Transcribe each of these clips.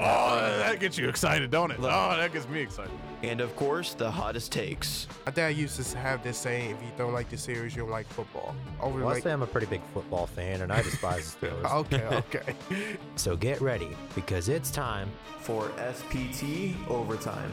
Oh, that gets you excited, don't it? Oh, that gets me excited. And of course, the hottest takes. My dad used to have this saying: "If you don't like the series, you don't like football." Over Well, I like, say I'm a pretty big football fan, and I despise the Steelers. okay, okay. So get ready because it's time. For SPT Overtime.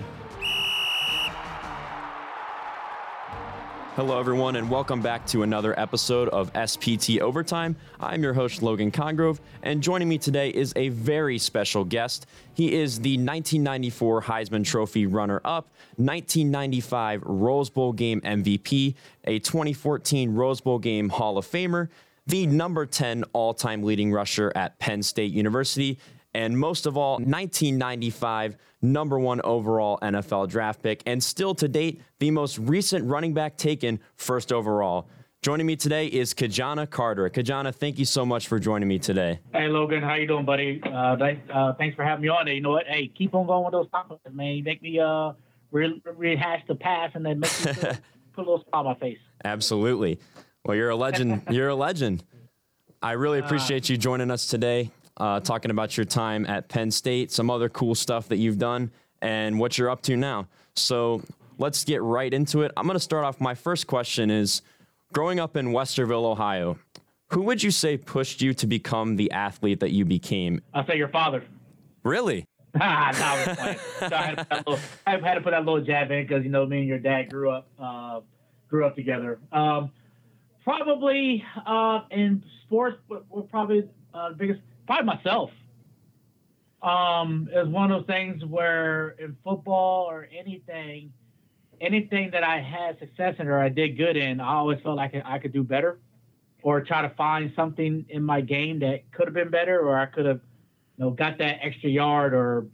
Hello, everyone, and welcome back to another episode of SPT Overtime. I'm your host, Logan Congrove, and joining me today is a very special guest. He is the 1994 Heisman Trophy runner up, 1995 Rose Bowl game MVP, a 2014 Rose Bowl game Hall of Famer, the number 10 all time leading rusher at Penn State University, and most of all, 1995 number one overall NFL draft pick, and still to date, the most recent running back taken first overall. Joining me today is Ki-Jana Carter. Ki-Jana, thank you so much for joining me today. Hey Logan, how you doing, buddy? Uh, th- uh, thanks for having me on. You know what? Hey, keep on going with those topics, man. You make me uh re- rehash the past and then make me feel, put a little smile on my face. Absolutely. Well, you're a legend. You're a legend. I really appreciate you joining us today, uh, talking about your time at Penn State, some other cool stuff that you've done, and what you're up to now. So let's get right into it. I'm going to start off. My first question is growing up in Westerville, Ohio, who would you say pushed you to become the athlete that you became? I'll say your father. Really? Ah, I was. So I, had to put that little, I had to put that little jab in because you know me and your dad grew up uh, grew up together. Um, probably uh, in sports, we're probably uh, the biggest. Probably myself. Um, it's one of those things where in football or anything, anything that I had success in or I did good in, I always felt like I could do better, or try to find something in my game that could have been better, or I could have you know, got that extra yard or,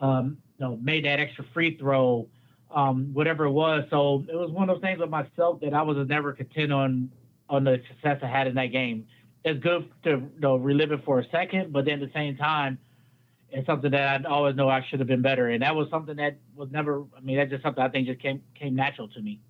um, you know, made that extra free throw, um, whatever it was. So it was one of those things with myself that I was never content on, on the success I had in that game. It's good to you know, relive it for a second, but then at the same time, it's something that I always know I should have been better. And that was something that was never, I mean, that's just something I think just came, came natural to me.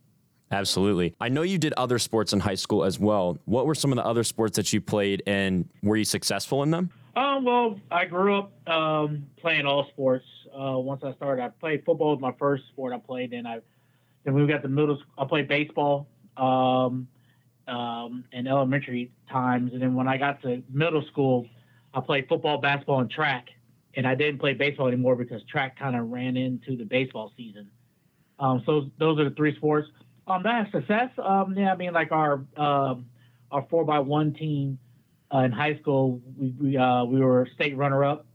Absolutely. I know you did other sports in high school as well. What were some of the other sports that you played, and were you successful in them? Um, well, I grew up um, playing all sports. Uh, once I started, I played football was my first sport I played. Then I, then we got the middle. I played baseball um, um, in elementary times, and then when I got to middle school, I played football, basketball, and track. And I didn't play baseball anymore because track kind of ran into the baseball season. Um, so those are the three sports. Um, that success. Um, yeah, I mean, like our um, our four by one team uh, in high school, we we, uh, we were state runner up.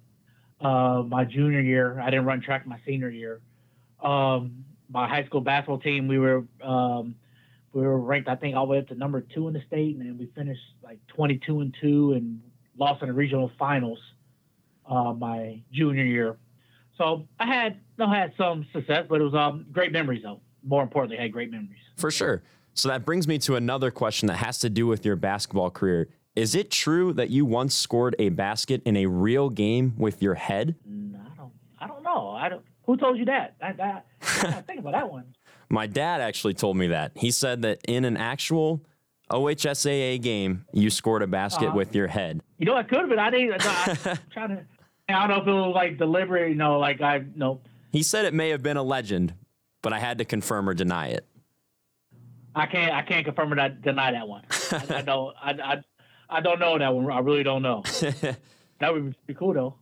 Uh, my junior year, I didn't run track my senior year. Um, my high school basketball team, we were um, we were ranked, I think, all the way up to number two in the state, and then we finished like 22 and two and lost in the regional finals uh, my junior year. So I had I had some success, but it was um, great memories though. More importantly, I had great memories. For sure. So that brings me to another question that has to do with your basketball career. Is it true that you once scored a basket in a real game with your head? I don't I don't know. I don't. Who told you that? I, I, I think about that one. My dad actually told me that. He said that in an actual OHSAA game, you scored a basket Uh-huh. with your head. You know, I could have been. I didn't. I, I'm trying to. I don't know if it was like deliberate. You know, like I no. He said it may have been a legend, but I had to confirm or deny it. I can't. I can't confirm or deny that one. I, I don't. I, I, I don't know that one. I really don't know. that would be cool though.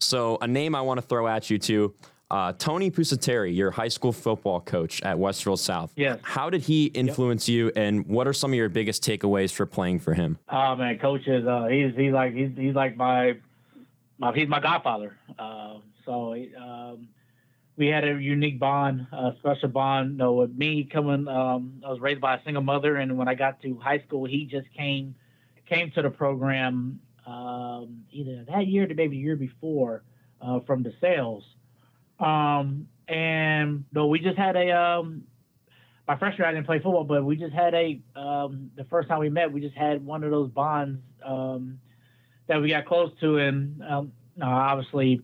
So, a name I want to throw at you too uh, Tony Pusateri, your high school football coach at Westerville South. Yes. How did he influence you, and what are some of your biggest takeaways for playing for him? Oh man, coach is uh, he's he's like he's he's like my, my he's my godfather. Uh, so um, we had a unique bond, a special bond. You know, with me coming, um, I was raised by a single mother, and when I got to high school, he just came came to the program um, either that year or maybe the year before uh, from the sales. Um, and no, we just had a um, my freshman year I didn't play football, but we just had a um, the first time we met, we just had one of those bonds um, that we got close to, and um, obviously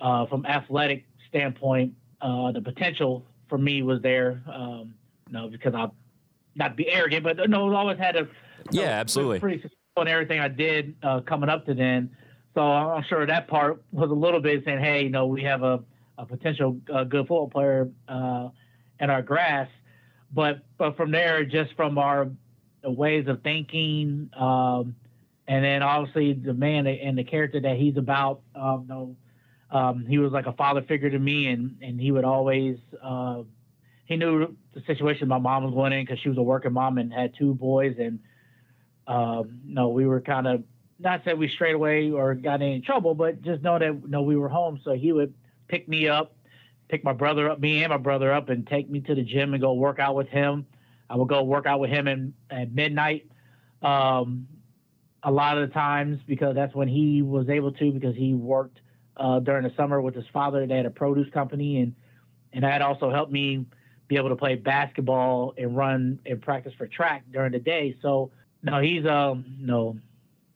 uh, from athletic standpoint, uh, the potential for me was there. Um, no, because I not to be arrogant, but no, always had a Yeah, absolutely. pretty successful in everything I did uh, coming up to then. So I'm sure that part was a little bit saying, hey, you know, we have a, a potential uh, good football player uh, in our grass. But but from there, just from our ways of thinking, um, and then obviously the man and the character that he's about, um, you know, um, he was like a father figure to me, and and he would always. Uh, he knew the situation my mom was going in because she was a working mom and had two boys, and um, no, we were kind of not that we strayed away or got any trouble, but just know that no, we were home. So he would pick me up, pick my brother up, me and my brother up, and take me to the gym and go work out with him. I would go work out with him in, at midnight. Um, a lot of the times because that's when he was able to because he worked uh, during the summer with his father. They had a produce company and and that also helped me be able to play basketball and run and practice for track during the day. So no, he's um no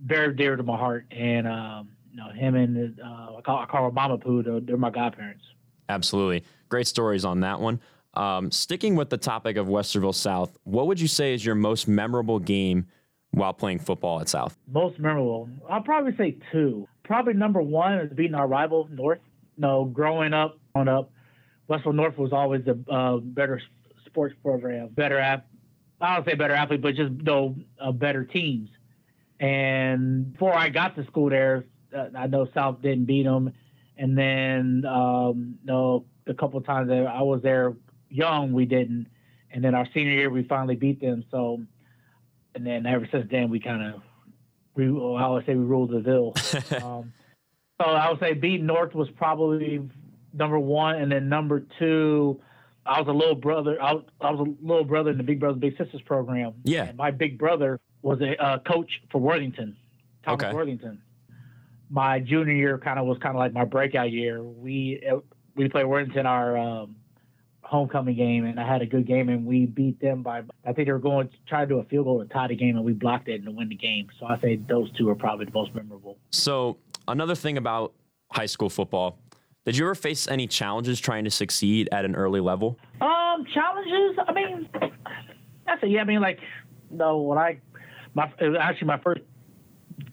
very dear to my heart and um no him and uh, I call I call her Mama Pooh. They're, they're my godparents. Absolutely. Great stories on that one. Um, sticking with the topic of Westerville South, what would you say is your most memorable game while playing football at South? Most memorable, I'll probably say two. Probably number one is beating our rival North. No, growing up, growing up, Westerville North was always the uh, better sports program, better app. I don't say better athlete, but just no uh, better teams. And before I got to school there, I know South didn't beat them. And then, um, no, a couple of times that I was there young, we didn't. And then our senior year, we finally beat them. So, and then ever since then, we kind of, we, I would say we ruled the Ville. um, so I would say beating North was probably number one, and then number two, I was a little brother. I was, I was a little brother in the Big Brothers Big Sisters program. Yeah. And my big brother was a uh, coach for Worthington, Thomas Okay. Worthington. My junior year kind of was kind of like my breakout year. We uh, we played Worthington our um, homecoming game, and I had a good game, and we beat them by. I think they were going to try to do a field goal to tie the game, and we blocked it and to win the game. So I say those two are probably the most memorable. So, another thing about high school football, did you ever face any challenges trying to succeed at an early level? Um, challenges. I mean, that's it. Yeah, I mean, like, no, when I, my actually my first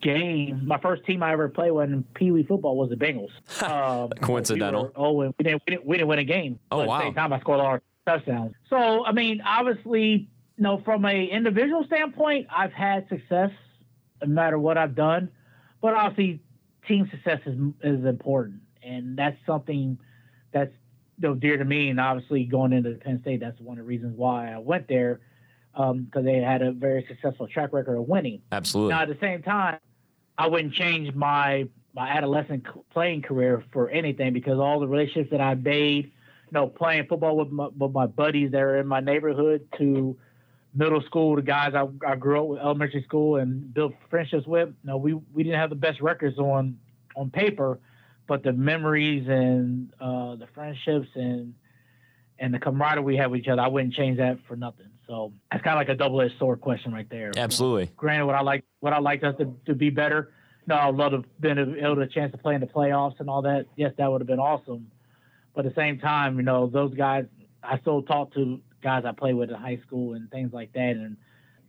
game, my first team I ever played when Pee Wee football was the Bengals. Um, Coincidental. Oh, and we didn't, we didn't, we didn't win a game. Oh, but At wow. the same time, I scored of touchdowns. So, I mean, obviously, you know, from a individual standpoint, I've had success no matter what I've done, but obviously, team success is is important, and that's something that's you know, dear to me. And obviously, going into Penn State, that's one of the reasons why I went there because they had a very successful track record of winning. Absolutely. Now, at the same time, I wouldn't change my my adolescent playing career for anything because all the relationships that I made, you know, playing football with my, with my buddies that are in my neighborhood to middle school, the guys I, I grew up with elementary school and built friendships with. You know, we we didn't have the best records on on paper, but the memories and uh, the friendships and and the camaraderie we have with each other, I wouldn't change that for nothing. So that's kind of like a double edged sword question right there. Absolutely. Granted, what I like, what I like us to, to be better. No, I'd love to have been able to a chance to play in the playoffs and all that. Yes, that would have been awesome. But at the same time, you know, those guys, I still talk to guys I played with in high school and things like that. And,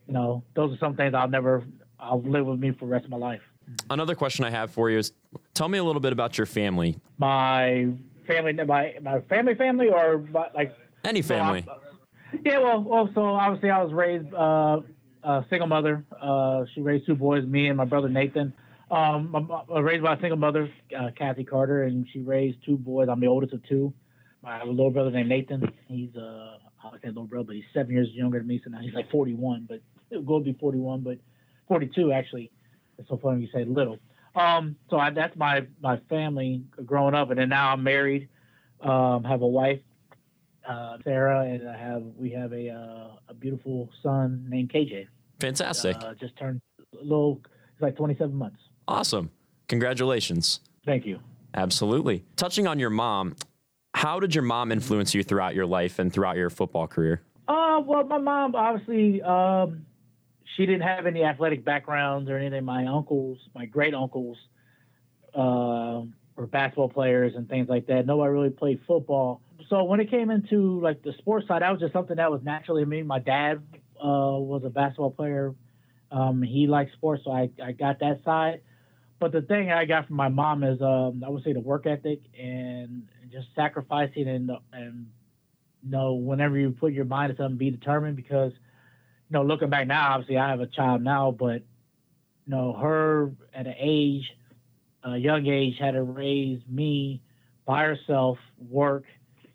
you know, those are some things I'll never, I'll live with me for the rest of my life. Another question I have for you is tell me a little bit about your family. My family, my, my family, family, or my, like, Any family. Yeah, well, well, so obviously I was raised uh, a single mother. Uh, she raised two boys, me and my brother Nathan. Um, I'm, I'm raised by a single mother, uh, Kathy Carter, and she raised two boys. I'm the oldest of two. I have a little brother named Nathan. He's uh, I say little brother, but he's seven years younger than me, so now he's like 41, but he'll go be 41, but 42 actually. It's so funny you say little. Um, so I, that's my my family growing up, and then now I'm married. Um, have a wife uh, Sarah, and I have we have a uh, a beautiful son named KJ. Fantastic. Uh, just turned a little. It's like 27 months. awesome. Congratulations. Thank you. Absolutely. Touching on your mom, how did your mom influence you throughout your life and throughout your football career? Uh, well, my mom obviously um, she didn't have any athletic backgrounds or anything. My uncles, my great uncles, uh, were basketball players and things like that. Nobody really played football. So when it came into like the sports side, that was just something that was naturally me. My dad uh, was a basketball player. Um, he liked sports, so I, I got that side. But the thing I got from my mom is, um, I would say, the work ethic and just sacrificing and and you know whenever you put your mind to something, be determined. Because you know, looking back now, obviously I have a child now, but you know, her at an age, a young age, had to raise me by herself, work,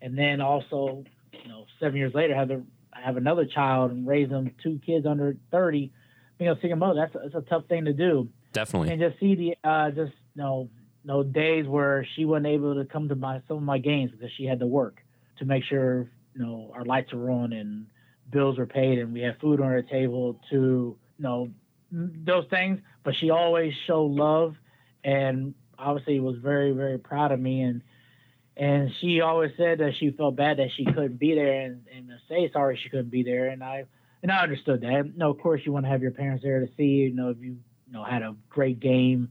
and then also, you know, seven years later, have to have another child and raise them two kids under thirty. Being a single mother, that's a, that's a tough thing to do Definitely. and just see the uh, just you know no days where she wasn't able to come to my some of my games because she had to work to make sure you know our lights were on and bills were paid and we had food on our table to you know those things. But she always showed love and obviously was very very proud of me and and she always said that she felt bad that she couldn't be there and, and say sorry she couldn't be there and I and I understood that. You know, of course you want to have your parents there to see you, you know if you you know, had a great game,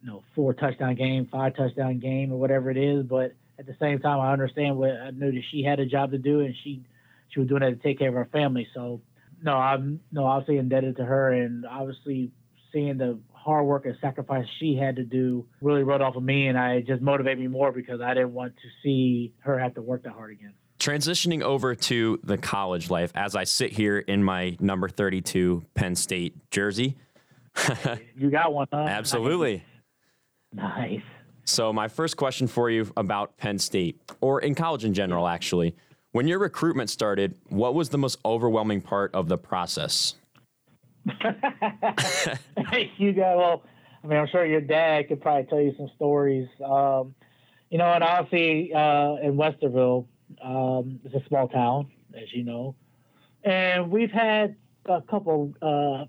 you know, four touchdown game, five touchdown game, or whatever it is. But at the same time, I understand what I knew that she had a job to do, and she she was doing that to take care of her family. So, no, I'm no, obviously indebted to her, and obviously seeing the hard work and sacrifice she had to do really rubbed off of me, and I just motivated me more because I didn't want to see her have to work that hard again. Transitioning over to the college life, as I sit here in my number 32 Penn State jersey. You got one, huh? Absolutely. Nice. So, my first question for you about Penn State, or in college in general, actually. When your recruitment started, what was the most overwhelming part of the process? you got well. I mean, I'm sure your dad could probably tell you some stories. Um, you know, and obviously uh, in Westerville, um, it's a small town, as you know, and we've had a couple uh,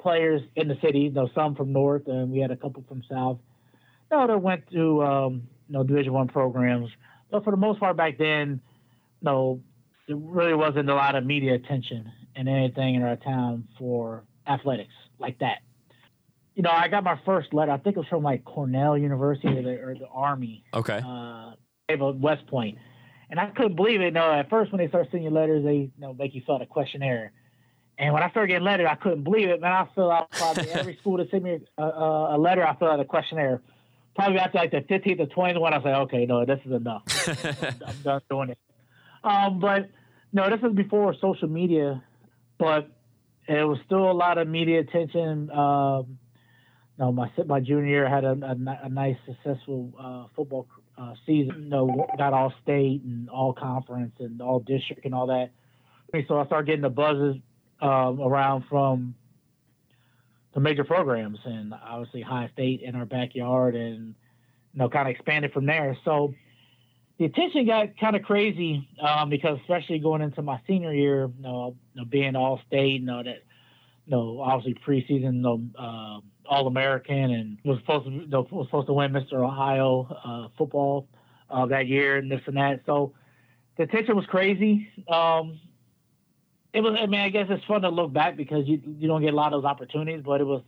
players in the city. You know, some from north, and we had a couple from south. You know, that went to um, you know Division One programs, but for the most part back then, you know, there really wasn't a lot of media attention and anything in our town for athletics like that. You know, I got my first letter. I think it was from like Cornell University or the, or the Army, Okay. uh, West Point, and I couldn't believe it. You know, at first when they start sending you letters, they you know make you fill out a questionnaire. And when I started getting letters, I couldn't believe it. Man, I fill out probably every school that sent me a, a, a letter. I fill out a questionnaire. Probably after like the 15th or 20th one, I was like, okay, no, this is enough. I'm done doing it. Um, but no, this was before social media, but it was still a lot of media attention. Um, no, my my junior year had a, a, a nice successful uh, football uh, season. You know, got all state and all conference and all district and all that. So I started getting the buzzes um, around from the major programs and obviously Ohio State in our backyard and you know kind of expanded from there. So the attention got kind of crazy um, because especially going into my senior year, you know, you know being all state, you know that, you know, obviously preseason, you know, uh, all American, and was supposed to you know, was supposed to win Mr. Ohio uh, football uh, that year and this and that. So the attention was crazy. Um, it was. I mean, I guess it's fun to look back because you you don't get a lot of those opportunities, but it was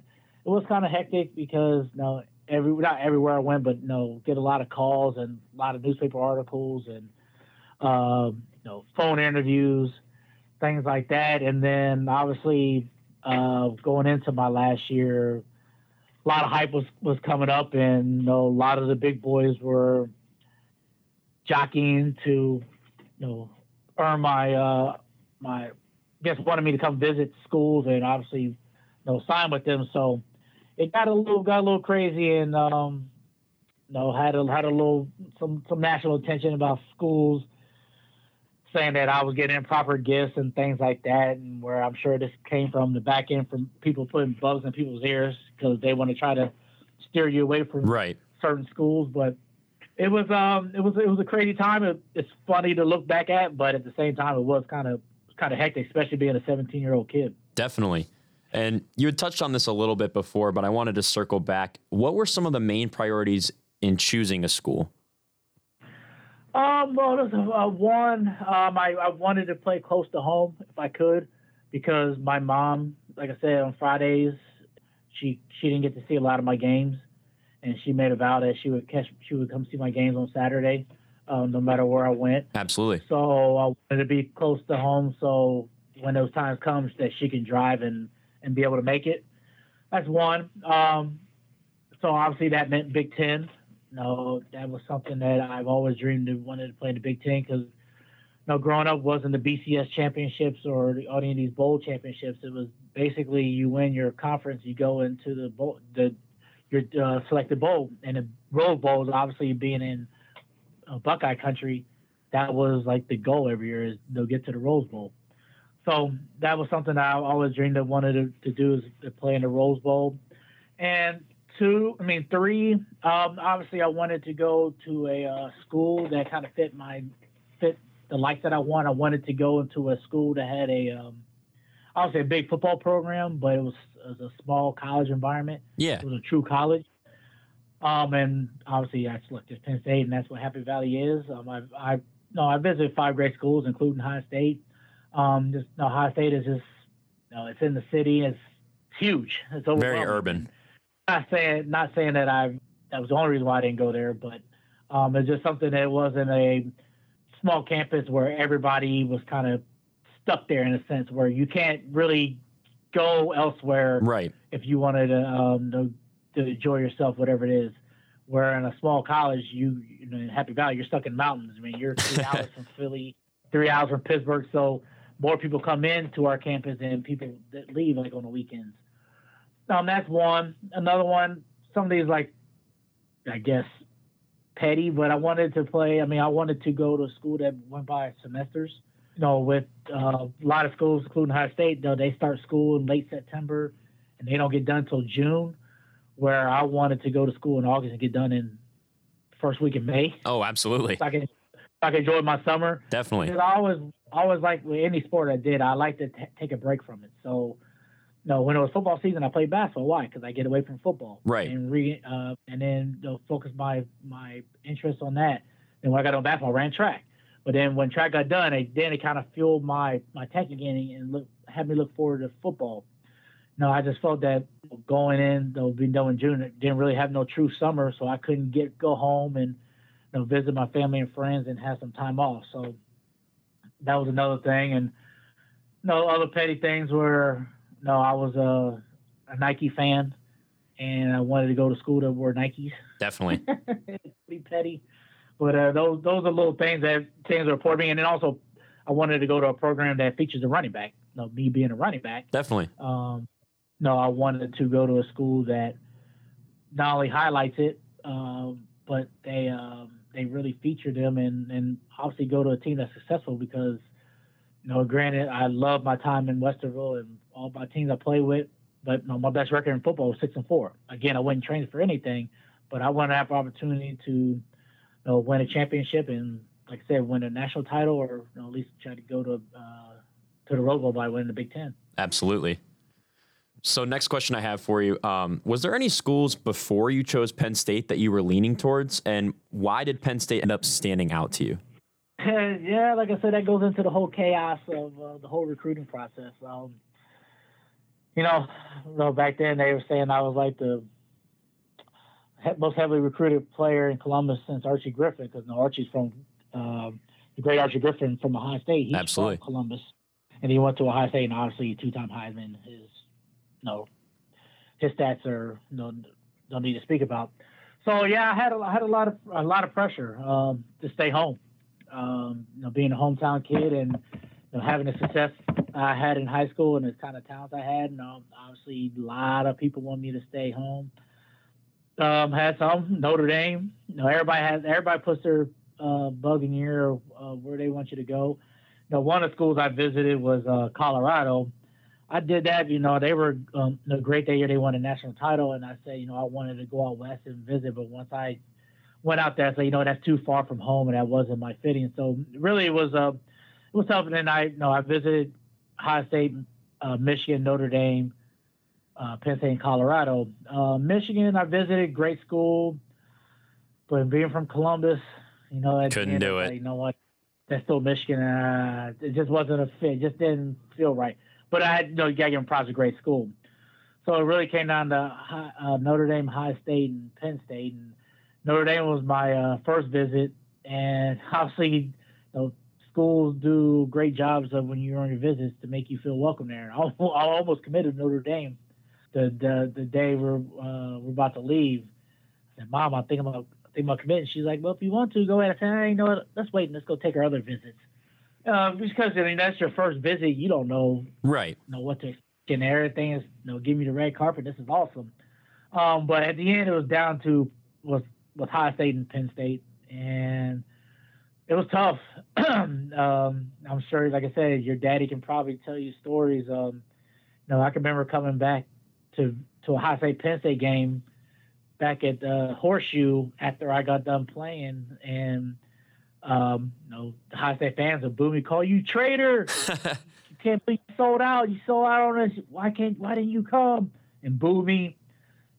it was kind of hectic because you know every not everywhere I went, but you know get a lot of calls and a lot of newspaper articles and um, you know phone interviews, things like that, and then obviously uh, going into my last year, a lot of hype was was coming up, and you know a lot of the big boys were jockeying to you know earn my uh, my I guess wanted me to come visit schools and obviously you know sign with them. So it got a little got a little crazy and um, you know had a had a little some some national attention about schools saying that I was getting improper gifts and things like that, and where I'm sure this came from the back end from people putting bugs in people's ears because they want to try to steer you away from Right. certain schools, but it was um it was it was a crazy time. It, it's funny to look back at, but at the same time, it was kind of kind of hectic, especially being a 17 year old kid. Definitely. And you had touched on this a little bit before, but I wanted to circle back. What were some of the main priorities in choosing a school? Um, well, a one. Um, I, I wanted to play close to home if I could, because my mom, like I said, on Fridays, she she didn't get to see a lot of my games, and she made a vow that she would catch she would come see my games on Saturday, um, no matter where I went. Absolutely. So I wanted to be close to home, so when those times comes, that she can drive and and be able to make it. That's one. Um, so obviously that meant Big Ten. No, that was something that I've always dreamed of wanted to play in the Big Ten because, you know, growing up wasn't the BCS championships or the, any of these bowl championships. It was basically you win your conference, you go into the bowl, the your uh, selected bowl, and the Rose Bowl is obviously being in uh, Buckeye country. That was like the goal every year is they'll get to the Rose Bowl. So that was something I always dreamed of wanted to, to do is to play in the Rose Bowl. And two, I mean three. Um, obviously, I wanted to go to a uh, school that kind of fit my fit the life that I want. I wanted to go into a school that had a um, obviously a big football program, but it was, it was a small college environment. Yeah. It was a true college. Um, and obviously I selected Penn State, and that's what Happy Valley is. Um, I, I no, I visited five great schools, including Ohio State. Um, just no, Ohio State is just, you know, it's in the city. It's huge. It's Very urban. Not saying, not saying that I that was the only reason why I didn't go there, but um, it's just something that wasn't a small campus where everybody was kind of stuck there in a sense where you can't really go elsewhere Right. if you wanted to, um, to, to enjoy yourself, whatever it is. Where in a small college, you, you know, in Happy Valley, you're stuck in mountains. I mean, you're three hours from Philly, three hours from Pittsburgh. So more people come in to our campus than people that leave like on the weekends. Um, that's one. Another one. Some of these like, I guess, petty, but I wanted to play. I mean, I wanted to go to a school that went by semesters. You know, with uh, a lot of schools, including Ohio State, though they start school in late September and they don't get done till June. Where I wanted to go to school in August and get done in first week in May. Oh, absolutely. So I can, so I can enjoy my summer. Definitely. Because I always, always like with any sport I did, I like to t- take a break from it. So, you know, when it was football season, I played basketball. Why? Because I get away from football. Right. And re, uh, and then you know, focus my my interest on that. And when I got on basketball, I ran track. But then when track got done, it, then it kind of fueled my my tank again and look, had me look forward to football. No, I just felt that going in, they'll be done in June. It didn't really have no true summer, so I couldn't get go home and you know visit my family and friends and have some time off. So that was another thing. And no other petty things were no, I was a, a Nike fan, and I wanted to go to school that wore Nikes. Definitely. Pretty petty, but uh, those those are little things that things that report me. And then also, I wanted to go to a program that features a running back. You know, me being a running back. Definitely. Um, no, I wanted to go to a school that not only highlights it, um, but they um, they really feature them and and obviously go to a team that's successful because you know, granted, I love my time in Westerville and all my teams I play with, but you know, my best record in football was six and four. Again, I wasn't trained for anything, but I wanted to have the opportunity to you know, win a championship and, like I said, win a national title or you know, at least try to go to uh, to the Rose Bowl by winning the Big Ten. Absolutely. So, next question I have for you: um, Was there any schools before you chose Penn State that you were leaning towards, and why did Penn State end up standing out to you? yeah, like I said, that goes into the whole chaos of uh, the whole recruiting process. Um, you know, you know, back then they were saying I was like the most heavily recruited player in Columbus since Archie Griffin, because you know, Archie's from um, the great Archie Griffin from Ohio State. He's Absolutely. from Columbus, and he went to Ohio State, and obviously two-time Heisman. His, know, his stats are you know, don't need to speak about. So yeah, I had a, I had a lot of a lot of pressure um, to stay home um, you know, being a hometown kid and you know, having the success I had in high school and the kind of talents I had. And um, obviously, a lot of people want me to stay home. Um, had some Notre Dame. You know, everybody has everybody puts their uh, bug in your ear uh, where they want you to go. You know, one of the schools I visited was uh, Colorado. I did that. You know, they were um, know, great that year. They won a national title, and I said, you know, I wanted to go out west and visit. But once I went out there, I said, you know, that's too far from home, and that wasn't my fitting. So really, it was uh, it was tough. And I, you know, I visited Ohio State, uh, Michigan, Notre Dame, uh, Penn State, and Colorado. Uh, Michigan, I visited, great school, but being from Columbus, You know, Couldn't end, do it. like, you know what? That's still Michigan. Uh, it just wasn't a fit. It just didn't feel right. But I had, you know, you got to give them props. A great school. So it really came down to Hi- uh, Notre Dame, Ohio State, and Penn State. And Notre Dame was my uh, first visit, and obviously, you know, schools do great jobs of when you're on your visits to make you feel welcome there. I, I almost committed Notre Dame the the, the day we're uh, we're about to leave. I said, "Mom, I'm thinking about thinking about committing." She's like, "Well, if you want to, go ahead." I said, "Hey, you know what? Let's wait and let's go take our other visits." Uh, because I mean that's your first visit. You don't know Right. know what to expect and everything. Is you know give me the red carpet. This is awesome. Um but at the end it was down to was was Ohio State and penn state. And it was tough. Um i'm sure like i said your daddy can probably tell you stories. Um you know i can remember coming back to to a Ohio State penn state game back at uh, horseshoe after i got done playing. And um you know the Ohio State fans will boo me call you traitor you can't believe you sold out. You sold out on us. Why can't? Why didn't you come and boo me?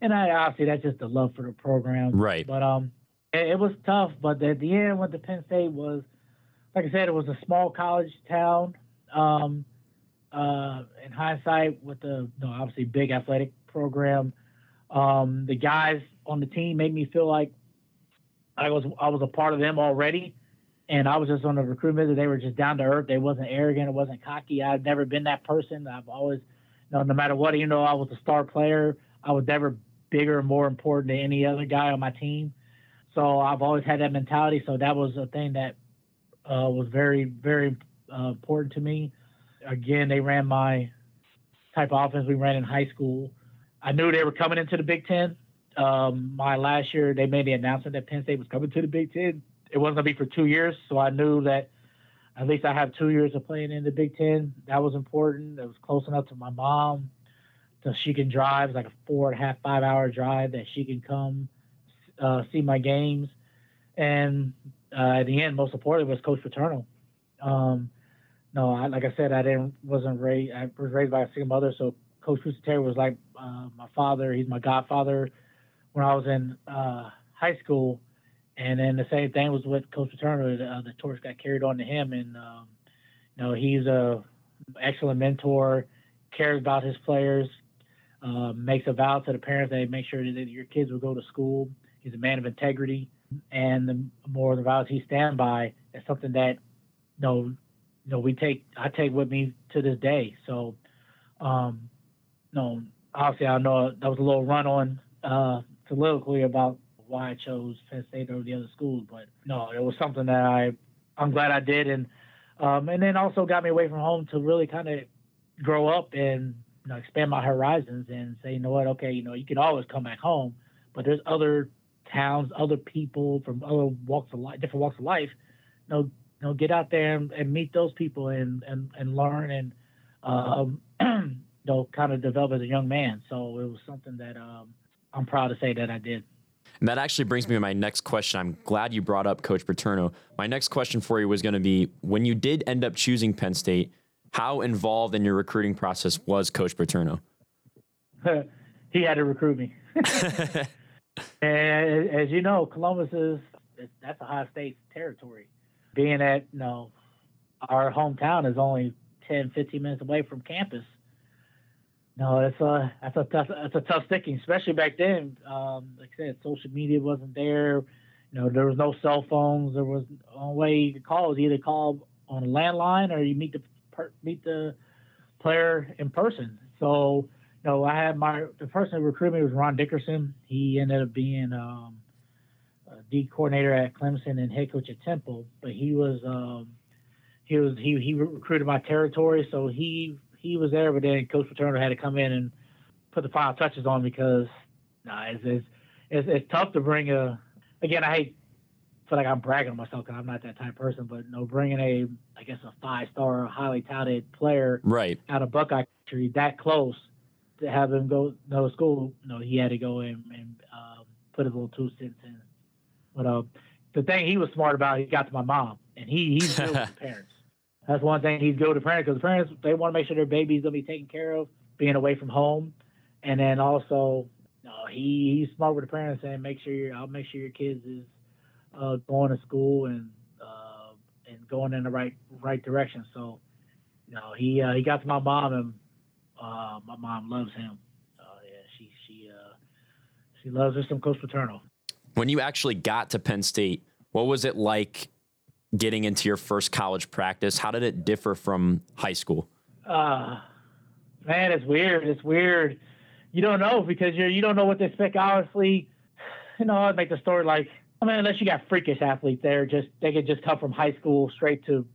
And I obviously that's just the love for the program. Right. But um, it, it was tough. But at the end, what the Penn State was, like I said, it was a small college town. Um, uh, in hindsight, with the you know, obviously big athletic program, um, the guys on the team made me feel like I was I was a part of them already and I was just on the recruitment. They were just down to earth. They wasn't arrogant. It wasn't cocky. I've never been that person. I've always, you know, no matter what, you know, I was a star player, I was never bigger and more important than any other guy on my team. So I've always had that mentality. So that was a thing that uh, was very, very uh, important to me. Again, they ran my type of offense we ran in high school. I knew they were coming into the Big Ten. Um, my last year, they made the announcement that Penn State was coming to the Big Ten it wasn't gonna be for two years, so I knew that at least I have two years of playing in the Big Ten. That was important. It was close enough to my mom, so she can drive. It's like a four and a half, five hour drive that she can come uh, see my games. And uh, at the end, most importantly, was Coach Paterno. Um, no, I, like I said, I didn't wasn't raised. I was raised by a single mother, so Coach Pusateri was like uh, my father. He's my godfather. When I was in uh, high school, and then the same thing was with Coach Paterno. Uh, the torch got carried on to him, and um, you know he's a excellent mentor, cares about his players, uh, makes a vow to the parents that make sure that your kids will go to school. He's a man of integrity, and the more of the vows he stand by is something that you know, you know we take I take with me to this day. So, um, you no, obviously I know that was a little run on uh, soliloquy about why I chose Penn State over the other schools, but no, it was something that I I'm glad I did, and um, and then also got me away from home to really kind of grow up and you know expand my horizons and say, you know what, okay, you know you can always come back home, but there's other towns, other people from other walks of life, different walks of life. You know, you know, get out there and, and meet those people and and and learn and um, you know kind of develop as a young man. So it was something that um, I'm proud to say that I did. And that actually brings me to my next question. I'm glad you brought up Coach Paterno. My next question for you was going to be when you did end up choosing Penn State, how involved in your recruiting process was Coach Paterno? he had to recruit me. and as you know, Columbus is that's Ohio State's territory. Being at you know our hometown is only 10, 15 minutes away from campus. No, that's a that's a tough that's a tough sticking, especially back then. Um, like I said, social media wasn't there. You know, there was no cell phones. There was only way you could call was either call on a landline or you meet the per, meet the player in person. So, you know, I had my the person who recruited me was Ron Dickerson. He ended up being um, a D coordinator at Clemson and head coach at Temple, but he was um, he was he he recruited my territory, so he he was there, but then Coach Paterno had to come in and put the final touches on because nah, it's, it's it's it's tough to bring a. Again, I hate feel like I'm bragging on myself because I'm not that type of person, but you know, bringing a I guess a five star, highly touted player Right. out of Buckeye country that close to have him go no to school, you know, he had to go in and um, put his little two cents in. But uh, the thing he was smart about, he got to my mom, and he he's with the parents. That's one thing he's good with the parents because parents they want to make sure their baby's gonna be taken care of, being away from home, and then also, he he's smart with the parents saying make sure your I'll make sure your kids is uh, going to school and uh, and going in the right right direction. So, you know, he uh, he got to my mom, and uh, my mom loves him. Yeah, she she uh, she loves her some Coach Paterno. When you actually got to Penn State, what was it like getting into your first college practice? How did it differ from high school? Uh, man, it's weird. It's weird. You don't know because you're you don't know what to expect. Honestly, you know, I'd make the story like I mean, unless you got freakish athletes there, just they could just come from high school straight to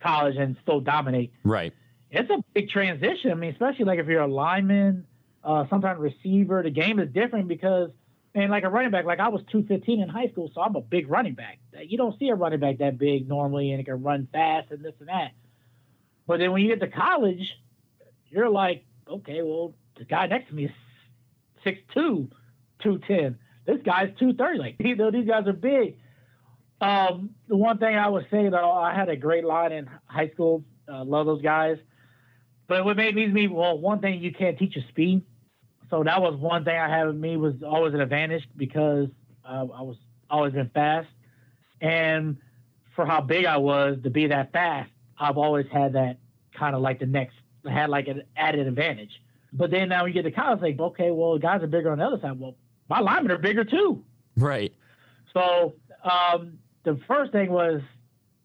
college and still dominate. Right. It's a big transition. I mean, especially like if you're a lineman, uh, sometimes receiver. The game is different because, and like a running back, like I was 215 in high school, so I'm a big running back. You don't see a running back that big normally, and it can run fast and this and that. But then when you get to college, you're like, okay, well, the guy next to me is 6'2", 210. This guy's 230. Like, these guys are big. Um, the one thing I would say though, I had a great line in high school. Uh, love those guys. But what made me, well, one thing you can't teach is speed. So that was one thing I had with me was always an advantage because uh, I was always been fast, and for how big I was to be that fast, I've always had that kind of like the next had like an added advantage. But then now you get to college, like okay, well guys are bigger on the other side. Well, my linemen are bigger too. Right. So um, the first thing was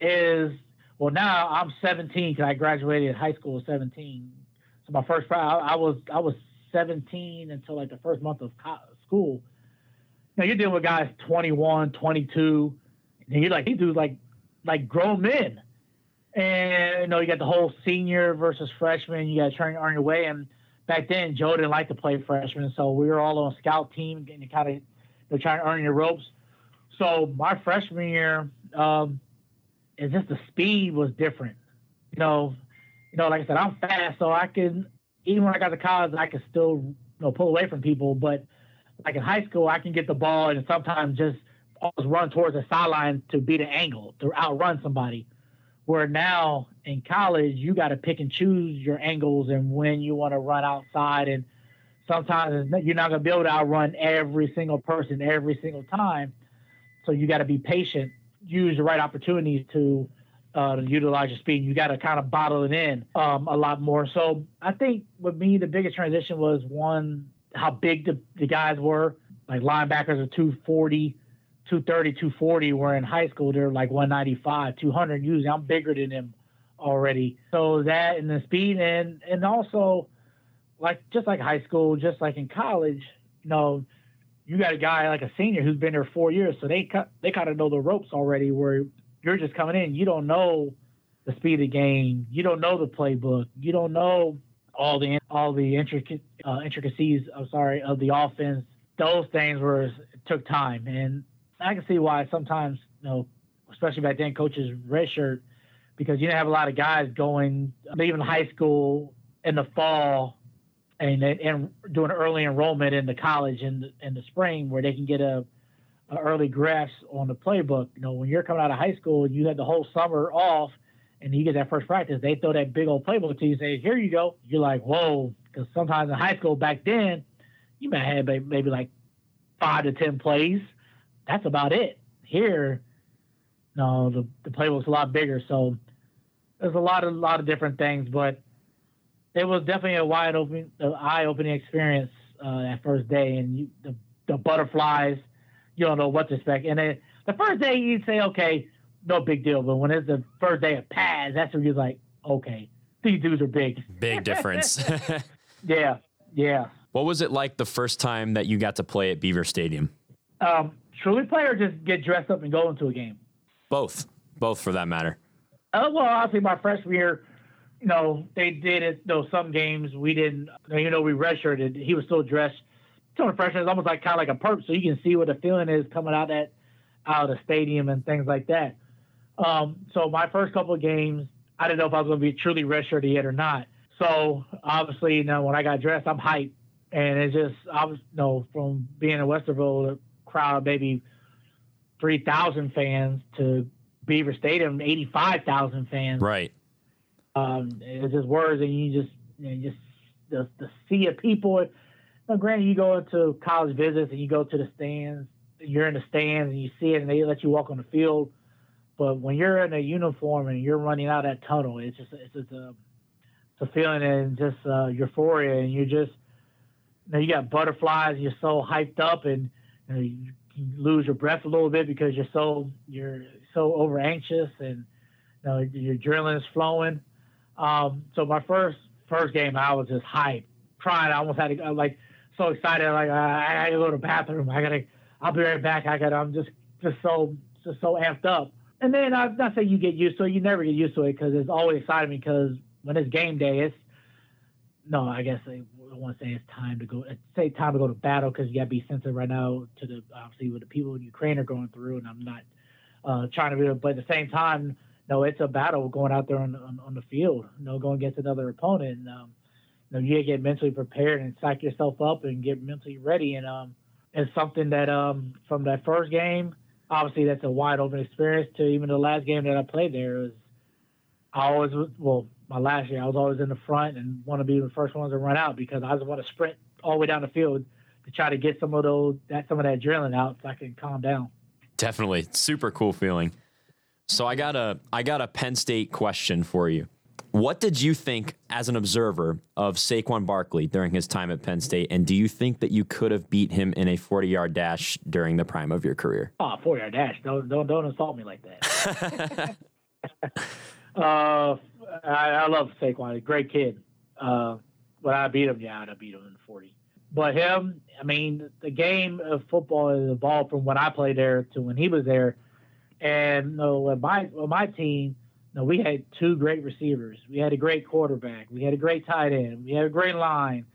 is well now I'm 17 because I graduated high school at 17. So my first I, I was I was 17 until like the first month of school. Now you're dealing with guys 21, 22, and you're like these dudes like like grown men. And you know you got the whole senior versus freshman. You got to try earn your way. And back then Joe didn't like to play freshmen, so we were all on a scout team and kind of trying to earn your ropes. So my freshman year, um, it's just the speed was different. You know, you know, like I said, I'm fast, so I can even when I got to college, I could still you know pull away from people. But like in high school, I can get the ball and sometimes just always run towards the sideline to beat an angle to outrun somebody. Where now in college, you got to pick and choose your angles and when you want to run outside. And sometimes you're not going to be able to outrun every single person every single time. So you got to be patient, use the right opportunities to uh, to utilize your speed. You got to kind of bottle it in um, a lot more. So I think with me, the biggest transition was one, how big the, the guys were. Like linebackers are 240, 230, 240, where in high school they're like 195, 200. Usually I'm bigger than them already. So that and the speed and and also like just like high school, just like in college, you know, you got a guy like a senior who's been there four years, so they they kind of know the ropes already. Where you're just coming in. You don't know the speed of the game. You don't know the playbook. You don't know all the all the uh, intricacies. I'm sorry of the offense. Those things were took time, and I can see why sometimes you know, especially back then, coaches redshirt because you didn't have a lot of guys going even high school in the fall and and doing early enrollment in the college in the, in the spring where they can get a early grasp on the playbook. You know, when you're coming out of high school, you had the whole summer off, and you get that first practice. They throw that big old playbook to you, say, "Here you go." You're like, "Whoa!" Because sometimes in high school back then, you might have maybe like five to ten plays. That's about it. Here, no, the the playbook's a lot bigger. So there's a lot of lot of different things, but it was definitely a wide open, eye opening experience uh, that first day, and you, the the butterflies you don't know what to expect. And then the first day you'd say, okay, no big deal. But when it's the first day of pads, that's when you're like, okay, these dudes are big. Big difference. yeah, yeah. What was it like the first time that you got to play at Beaver Stadium? Um, truly play or just get dressed up and go into a game? Both. Both for that matter. Uh, well, obviously my freshman year, you know, they did it. Though know, some games we didn't. You know, we redshirted. He was still dressed is almost like kind of like a perp, so you can see what the feeling is coming out that out of the stadium and things like that. Um, so my first couple of games, I didn't know if I was going to be truly redshirted yet or not. So obviously, you know, when I got dressed, I'm hyped, and it's just I was you know from being in Westerville, a crowd maybe three thousand fans to Beaver Stadium, eighty five thousand fans. Right. Um, it's just words, and you just you know, just the the sea of people now, granted, you go into college visits and you go to the stands, you're in the stands and you see it and they let you walk on the field. But when you're in a uniform and you're running out that tunnel, it's just it's a it's a feeling and just uh, euphoria and you're just you know you got butterflies. And you're so hyped up and you, know, you lose your breath a little bit because you're so you're so over anxious and you know your adrenaline's flowing. Um, so my first first game, I was just hyped, crying. I almost had to like so excited, like I, I gotta go to the bathroom. I gotta, I'll be right back. I gotta. I'm just just so just so amped up. And then I'm not saying you get used to it. You never get used to it because it's always exciting because when it's game day, it's no, I guess I want to say it's time to go. Say time to go to battle because you got to be sensitive right now to the obviously what the people in Ukraine are going through, and I'm not uh, trying to be, but at the same time, no, it's a battle going out there on on, on the field. You know, going against another opponent. And, um, you know, you get mentally prepared and psych yourself up and get mentally ready. And um, it's something that um, from that first game, obviously that's a wide open experience. To even the last game that I played there was, I always was well, my last year I was always in the front and want to be the first ones to run out because I just want to sprint all the way down the field to try to get some of those that some of that adrenaline out so I can calm down. Definitely, super cool feeling. So I got a I got a Penn State question for you. What did you think as an observer of Saquon Barkley during his time at Penn State? And do you think that you could have beat him in a 40 yard dash during the prime of your career? Oh, 40 yard dash. Don't, don't, don't insult me like that. uh, I, I love Saquon. Great kid. Uh, but I beat him. Yeah, I'd beat him in 40. But him, I mean, the game of football has evolved from when I played there to when he was there. And you know, with my, with my team, no, we had two great receivers. We had a great quarterback. We had a great tight end. We had a great line.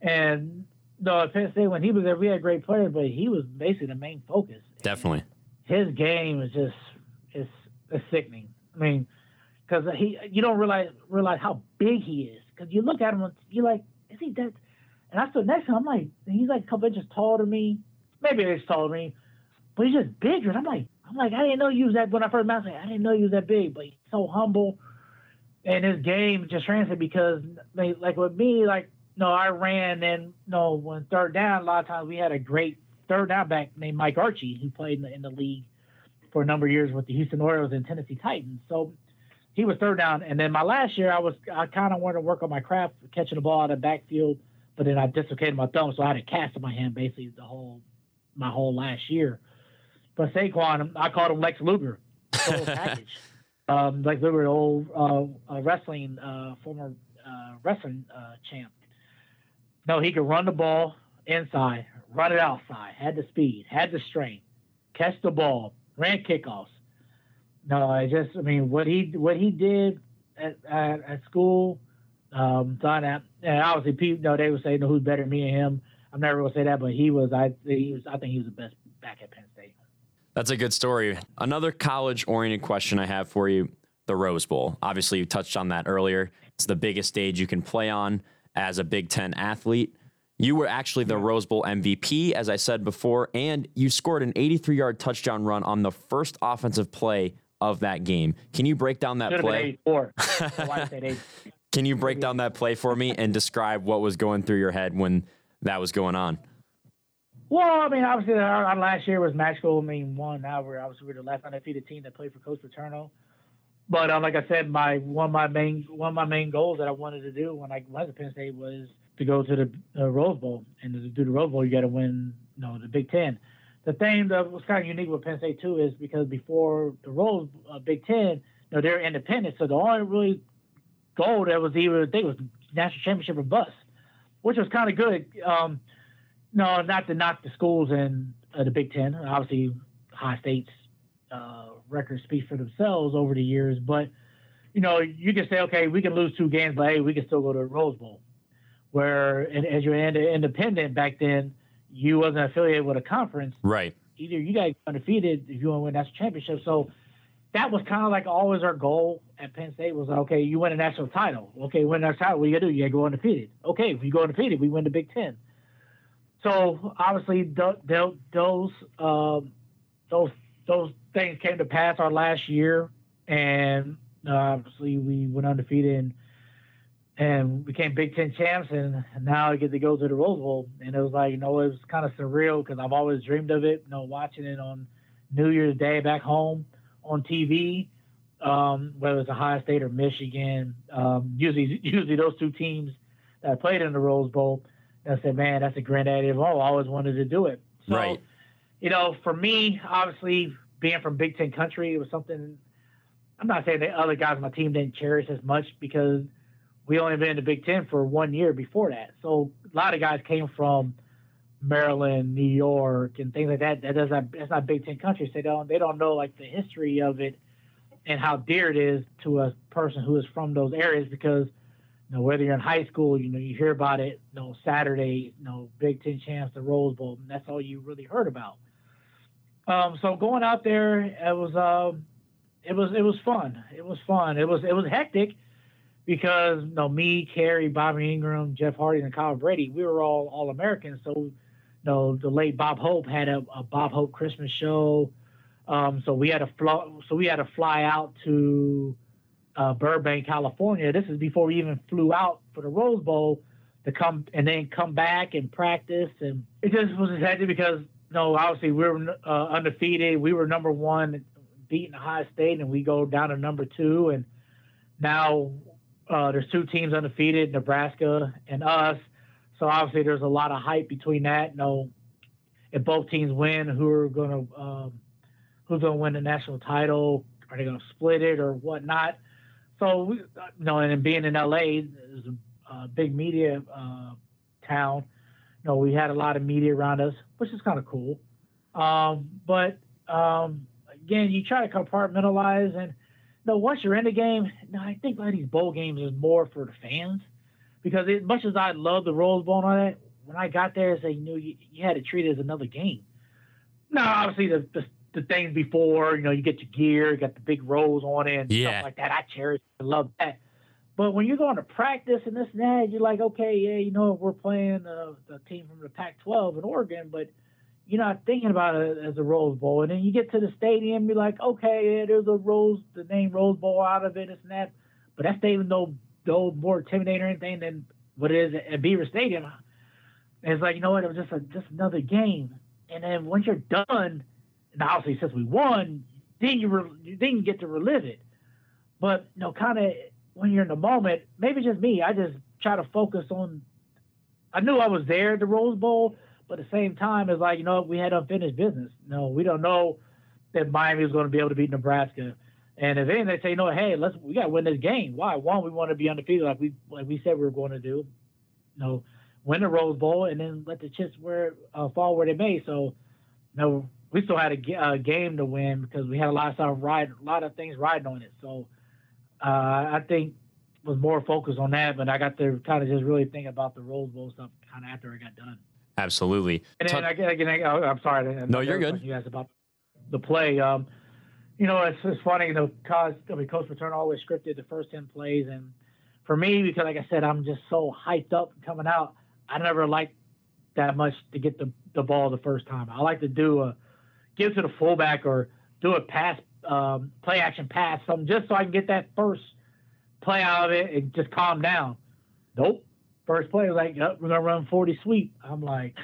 And no, Penn State when he was there, we had great players, but he was basically the main focus. Definitely. His game is just it's, it's sickening. I mean, because he you don't realize realize how big he is. Because you look at him, and you're like, is he that? And I stood next to him. I'm like, he's like a couple inches taller than me. Maybe he's taller than me, but he's just bigger. And I'm like, I'm like, I didn't know you was that when I first met him. I didn't know you was that big, but he's so humble. And his game just translated because, like, like with me, like, no, I ran and no, when third down, a lot of times we had a great third down back named Mike Archie who played in the, in the league for a number of years with the Houston Oilers and Tennessee Titans. So he was third down. And then my last year, I was I kind of wanted to work on my craft catching the ball out of backfield, but then I dislocated my thumb, so I had a cast in my hand basically the whole my whole last year. But Saquon, I called him Lex Luger, total package. Um, Lex Luger, old uh, uh, wrestling uh, former uh, wrestling uh, champ. No, he could run the ball inside, run it outside, had the speed, had the strength, catch the ball, ran kickoffs. No, I just, I mean, what he what he did at, at, at school, um, done at, and obviously people, no, they would say, no, who's better than me and him. I'm never gonna say that, but he was, I, he was, I think he was the best back at Penn State. That's a good story. Another college oriented question I have for you the Rose Bowl. Obviously, you touched on that earlier. It's the biggest stage you can play on as a Big Ten athlete. You were actually the Rose Bowl MVP, as I said before, and you scored an 83 yard touchdown run on the first offensive play of that game. Can you break down that Should play? 84. My wife said 80. Can you break down that play for me and describe what was going through your head when that was going on? Well, I mean, obviously, our, our last year was magical. I mean, one now we're obviously we're the last undefeated team that played for Coach Paterno. But um, like I said, my one of my main one of my main goals that I wanted to do when I went to Penn State was to go to the uh, Rose Bowl, and to do the Rose Bowl, you got to win, you know, the Big Ten. The thing that was kind of unique with Penn State too is because before the Rose uh, Big Ten, you know, they're independent, so the only really goal that was even I think was national championship or bust, which was kind of good. Um, no, not to knock the schools in uh, the Big Ten. Obviously, Ohio State's uh, records speak for themselves over the years. But you know, you can say, okay, we can lose two games, but hey, we can still go to the Rose Bowl. Where, and as you're ind- independent back then, you wasn't affiliated with a conference. Right. Either you guys undefeated if you want to win national championship. So that was kind of like always our goal at Penn State was okay, you win a national title. Okay, win a national title. What you gotta do? You gotta go undefeated. Okay, if you go undefeated, we win the Big Ten. So obviously th- th- those um, those those things came to pass our last year, and obviously we went undefeated. And and became Big Ten champs, and now I get to go to the Rose Bowl, and it was like you know it was kind of surreal because I've always dreamed of it, you know, watching it on New Year's Day back home on TV, um, whether it's Ohio State or Michigan. Um, usually, usually those two teams that played in the Rose Bowl. I said, man, that's a granddaddy of all. I always wanted to do it. So, Right. you know, for me, obviously, being from Big Ten country, it was something. I'm not saying the other guys on my team didn't cherish as much because we only been in the Big Ten for one year before that. So a lot of guys came from Maryland, New York, and things like that. That does not that's not Big Ten country. So they don't they don't know like the history of it and how dear it is to a person who is from those areas because you know whether you're in high school, you know you hear about it. You know Saturday, you know Big Ten champs, the Rose Bowl, and that's all you really heard about. Um, so going out there, it was um, it was it was fun. It was fun. It was it was hectic because you know me, Kerry, Bobby Engram, Jeff Hartings, and Kyle Brady, we were all all Americans. So you know the late Bob Hope had a, a Bob Hope Christmas show. Um, so we had to fly. So we had to fly out to uh, Burbank, California. This is before we even flew out for the Rose Bowl to come and then come back and practice. And it just was hectic because you know obviously we were uh, undefeated. We were number one, beating Ohio State, and we go down to number two. And now uh, there's two teams undefeated, Nebraska and us. So obviously there's a lot of hype between that. You know, if both teams win, who are going to um, who's going to win the national title? Are they going to split it or whatnot? So we, you know, and being in LA, is a, big media uh, town. You know, we had a lot of media around us, which is kind of cool. Um, but um, again, you try to compartmentalize and no, once you're in the game, no, I think these bowl games is more for the fans because as much as I love the Rose Bowl and all that, when I got there, you know, you, you had to treat it as another game. Now, obviously, the, the the things before, you know, you get your gear, you got the big rolls on it, and Yeah. stuff like that. I cherish, I love that. But when you're going to practice and this and that, you're like, okay, yeah, you know, we're playing uh, the team from the Pac-12 in Oregon, but you're not thinking about it as a Rose Bowl. And then you get to the stadium, you're like, okay, yeah, there's a Rose, the name Rose Bowl out of it, this and that. But that stadium no, no more intimidating or anything than what it is at Beaver Stadium. And it's like, you know what, it was just a, just another game. And then once you're done, and obviously since we won, then you re- then you get to relive it. But you know, kind of when you're in the moment, maybe just me, I just try to focus on. I knew I was there at the Rose Bowl, but at the same time, it's like you know we had unfinished business. No, we don't know that Miami was going to be able to beat Nebraska. And if anything, they say, no, hey, let's we got to win this game. Why? One, we want to be undefeated, like we like we said we were going to do. You know, win the Rose Bowl and then let the chips where uh, fall where they may. So, you know, we still had a, a game to win because we had a lot of stuff ride, a lot of things riding on it. So, uh, I think was more focused on that, but I got to kind of just really think about the Rose Bowl stuff kind of after I got done. Absolutely. And then again, again, I- I'm sorry. No, you're good. You asked about the play. Um, you know, it's, it's funny. You know, cause I mean, Coach Paterno always scripted the first ten plays, and for me, because like I said, I'm just so hyped up coming out. I never liked that much to get the the ball the first time. I like to do a give to the fullback or do a pass, um, play action pass, something just so I can get that first play out of it and just calm down. Nope. First play was like, yep, we're gonna run 40 sweep. I'm like,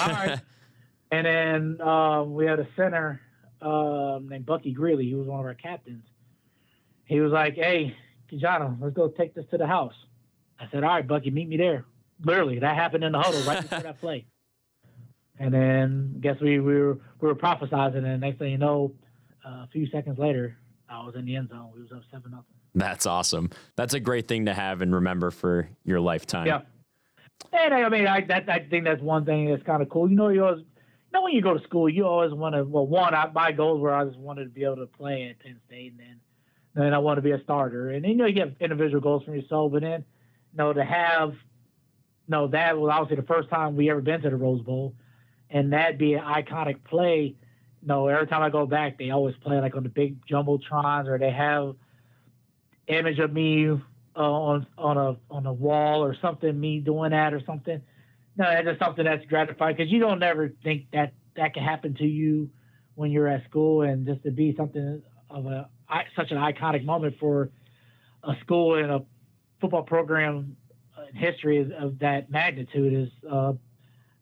all right. and then um, we had a center um, named Bucky Greeley. He was one of our captains. He was like, hey, Ki-Jana, let's go take this to the house. I said, all right, Bucky, meet me there. Literally, that happened in the huddle right before that play. And then I guess we, we were we were prophesizing, and next thing you know, uh, a few seconds later, I was in the end zone. We was up seven nothing. That's awesome. That's a great thing to have and remember for your lifetime. Yeah. And I mean, I that I think that's one thing that's kind of cool. You know, you always, you know, when you go to school, you always want to. Well, one, I, my goals were I just wanted to be able to play at Penn State, and then, then I want to be a starter. And you know, you get individual goals for yourself, but then, you know, to have, no, that was obviously the first time we ever been to the Rose Bowl, and that'd be an iconic play. You know, every time I go back, they always play like on the big jumbotrons, or they have image of me uh, on on a on a wall or something, me doing that or something. No, that's just something that's gratifying because you don't ever think that that can happen to you when you're at school, and just to be something of a such an iconic moment for a school and a football program in history is, of that magnitude is uh,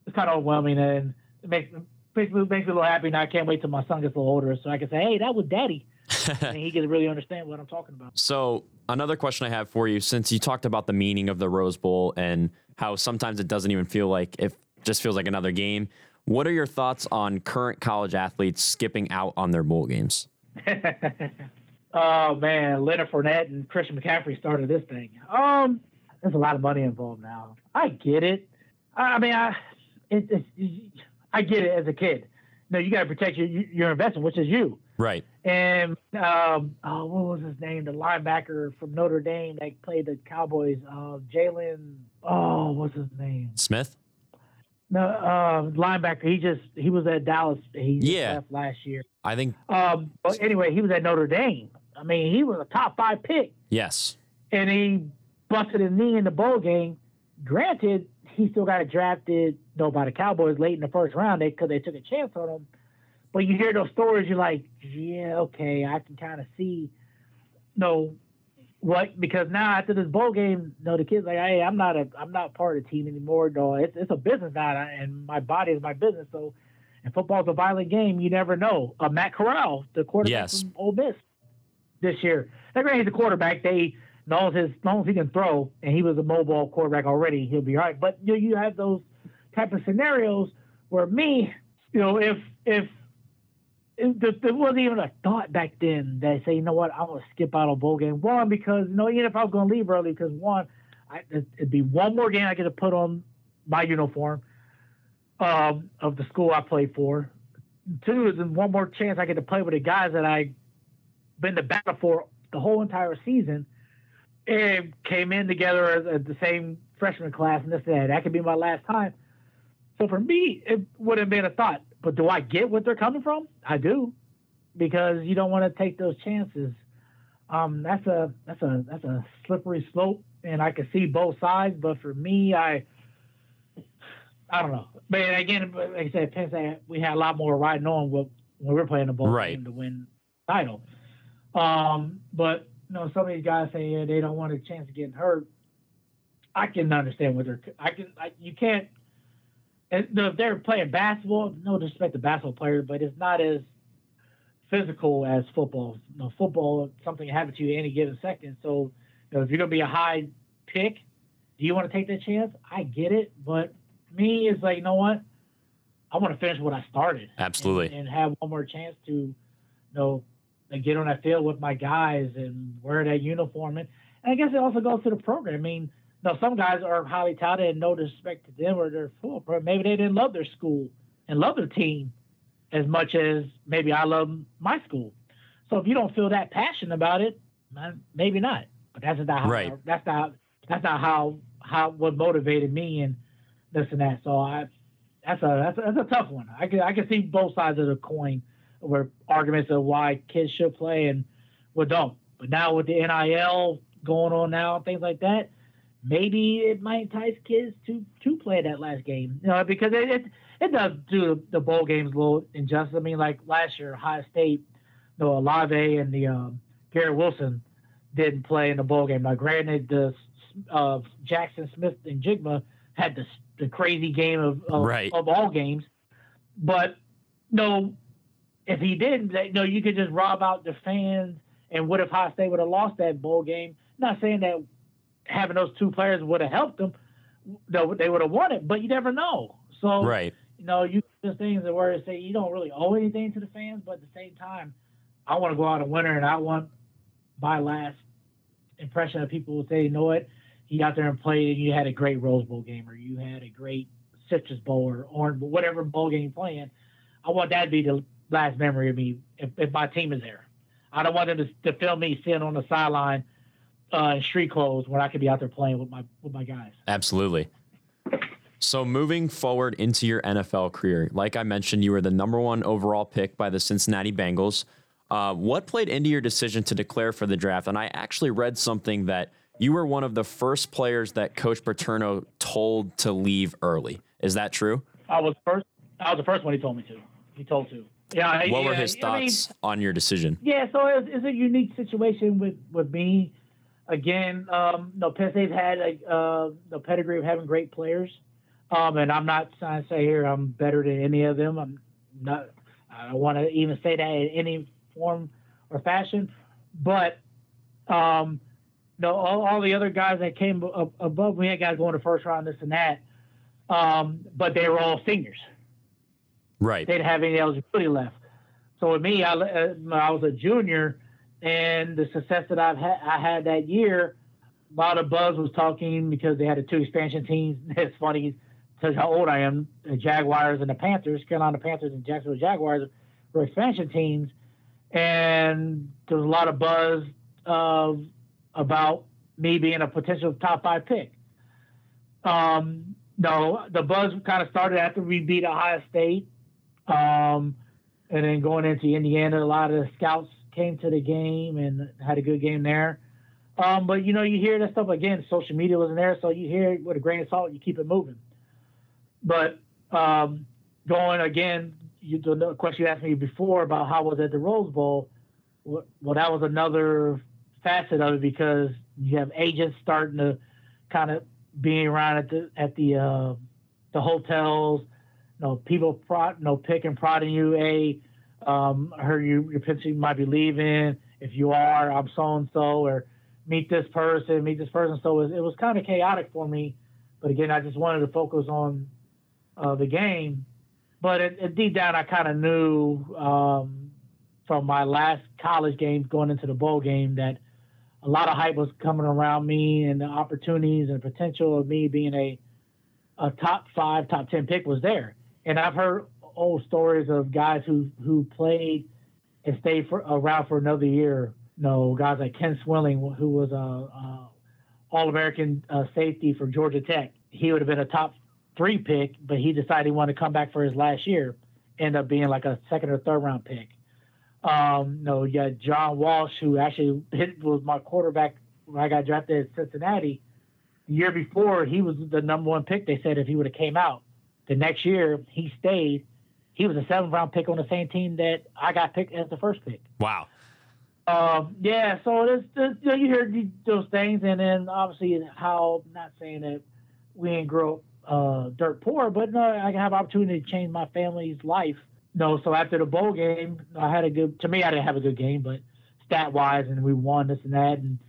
it's kind of overwhelming and it makes makes me, makes me a little happy. Now I can't wait till my son gets a little older so I can say, "Hey, that was Daddy," and he can really understand what I'm talking about. So, another question I have for you since you talked about the meaning of the Rose Bowl and how sometimes it doesn't even feel like it just feels like another game. What are your thoughts on current college athletes skipping out on their bowl games? oh man, Leonard Fournette and Christian McCaffrey started this thing. Um, there's a lot of money involved now. I get it. I I mean, I it, it's I get it as a kid. No, you got to protect your your investment, which is you. Right. And um, oh, what was his name? The linebacker from Notre Dame that played the Cowboys. Uh, Jalen. Oh, what's his name? Smith? No, uh, linebacker. He just he was at Dallas. He Yeah. left last year. I think Um, but anyway, he was at Notre Dame. I mean, he was a top five pick, yes. and he busted his knee in the bowl game. Granted, he still got drafted, though, by the Cowboys late in the first round because they took a chance on him. But you hear those stories, you're like, yeah, okay, I can kind of see, no, what because now after this bowl game, no, the kid's like, hey, I'm not a, I'm not part of the team anymore. No, it's it's a business now, and my body is my business. So, and football's a violent game. You never know. Uh, Matt Corral, the quarterback Yes. from Ole Miss, this year. Now, granted, he's a quarterback. They his, as long as he can throw, and he was a mobile quarterback already, he'll be all right. But you know, you have those type of scenarios where me, you know, if if it, there- wasn't even a thought back then that say, you know what, I'm gonna skip out on bowl game. One because you know, even if I was gonna leave early, because one, I, it'd be one more game I get to put on my uniform um, of the school I played for. Two is one more chance I get to play with the guys that I've been to battle for the whole entire season. And came in together as, as the same freshman class and this and that. That could be my last time. So for me, it would have been a thought. But do I get what they're coming from? I do, because you don't want to take those chances. Um, that's a that's a that's a slippery slope, and I can see both sides. But for me, I I don't know. But again, like I said, Penn State, we had a lot more riding on when we were playing the bowl Right. game to win title. Um, but you know, some of these guys say yeah, they don't want a chance of getting hurt. I can understand what they're. I can. I, you can't. And if they're playing basketball, no disrespect to basketball players, but it's not as physical as football. You know, football, something can happen to you any given second. So, you know, if you're going to be a high pick, do you want to take that chance? I get it, but me is like, you know what? I want to finish what I started. Absolutely. And, and have one more chance to, you know, and get on that field with my guys and wear that uniform. And, and I guess it also goes to the program. I mean, know, some guys are highly touted and no disrespect to them or their football program. Maybe they didn't love their school and love their team as much as maybe I love my school. So if you don't feel that passion about it, uh, maybe not. But that's not how. Right. That's not. That's not how. How what motivated me and this and that. So I. That's a that's a, that's a tough one. I can I can see both sides of the coin, where arguments of why kids should play and what don't. But now with the NIL going on now and things like that, maybe it might entice kids to to play that last game. You know, because it it, it does do the bowl games a little injustice. I mean, like last year, Ohio State, you know, Olave and the um, Garrett Wilson didn't play in the bowl game. Now, granted, the uh, Jackson Smith and Jigma had the the crazy game of of, Right. of all games, but no, if he didn't, they- no, you could just rob out the fans. And what if Ohio State would have lost that bowl game? Not saying that having those two players would have helped them. No, they would have won it, but you never know. So Right. you know, you just things that where say you don't really owe anything to the fans, but at the same time, I want to go out a winner, and I want my last impression of people will say, you know what, he out there and played, and you had a great Rose Bowl game, or you had a great Citrus Bowl or Orange Bowl, whatever bowl game playing. I want that to be the last memory of me if, if my team is there. I don't want them to, to film me sitting on the sideline uh, in street clothes when I could be out there playing with my with my guys. Absolutely. So moving forward into your NFL career, like I mentioned, you were the number one overall pick by the Cincinnati Bengals. Uh, what played into your decision to declare for the draft? And I actually read something that you were one of the first players that Coach Paterno told to leave early. Is that true? I was first. I was the first one he told me to. He told to. Yeah. What were yeah, his I mean, thoughts on your decision? Yeah, so it's, it's a unique situation with with me. again, um, no, Penn State's had a uh, the pedigree of having great players, um, and I'm not trying to say here I'm better than any of them. I'm not. I don't want to even say that in any form or fashion, but um, no, all, all the other guys that came above me, had guys going to first round, this and that, um, but they were all seniors. Right. They didn't have any eligibility left. So with me, I, uh, I was a junior, and the success that I've had, I had that year, a lot of buzz was talking because they had the two expansion teams. It's funny because how old I am. The Jaguars and the Panthers, Carolina Panthers and Jacksonville Jaguars, were expansion teams, and there was a lot of buzz of about me being a potential top five pick. Um, no, the buzz kind of started after we beat Ohio State. Um, and then going into Indiana, a lot of the scouts came to the game and had a good game there. Um, but you know, you hear that stuff again. Social media wasn't there, so you hear it with a grain of salt. You keep it moving. But um, going again, you, the question you asked me before about how was at the Rose Bowl. Well, that was another facet of it because you have agents starting to kind of being around at the at the uh, the hotels know, people you know, pick and prodding you. A, um, I heard you, your potentially might be leaving. If you are, I'm so and so, or meet this person, meet this person. So it was, it was kind of chaotic for me. But again, I just wanted to focus on uh, the game. But it, it, deep down, I kind of knew um, from my last college game going into the bowl game that a lot of hype was coming around me and the opportunities and potential of me being a a top five, top ten pick was there and I've heard old stories of guys who who played and stayed for around for another year. You know, guys like Ken Swilling, who was a, a All-American uh, safety for Georgia Tech. He would have been a top three pick, but he decided he wanted to come back for his last year. End up being like a second or third round pick. Um, you got John Walsh, who actually hit, was my quarterback when I got drafted at Cincinnati. The year before, he was the number one pick. They said if he would have came out. The next year, he stayed. He was a seventh round pick on the same team that I got picked as the first pick. Wow. Um, yeah, so there's, there's, you, know, you hear those things, and then obviously how not saying that we didn't grow up uh, dirt poor, but no, I can have opportunity to change my family's life. No, so after the bowl game, I had a good. To me, I didn't have a good game, but stat wise, and we won this and that, and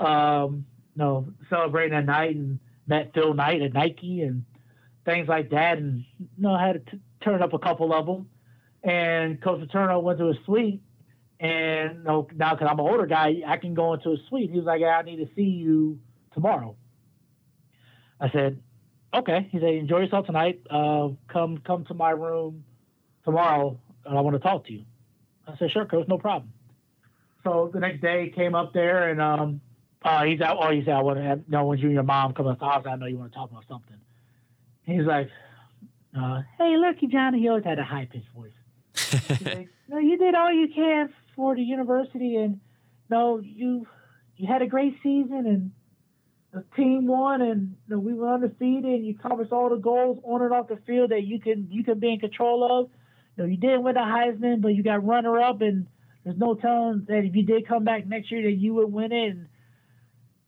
um, no, celebrating that night and met Phil Knight at Nike, and things like that, and you know, I had to t- turn up a couple of them. And Coach Paterno went to his suite, and you know, now because I'm an older guy, I can go into his suite. He was like, "I need to see you tomorrow." I said, "Okay." He said, "Enjoy yourself tonight. Uh, come come to my room tomorrow, and I want to talk to you." I said, "Sure, Coach, no problem." So the next day, he came up there, and um, uh, he's out. Oh, he said, "I want to have, no, when you and your mom come up the house, I know you want to talk about something." He's like, uh, "Hey, looky, Johnny." He always had a high pitched voice. like, no, you did all you can for the university, and no, you you had a great season, and the team won, and you know, we were undefeated, and you accomplished all the goals on and off the field that you can you can be in control of. You know, you didn't win the Heisman, but you got runner up, and there's no telling that if you did come back next year that you would win it. And,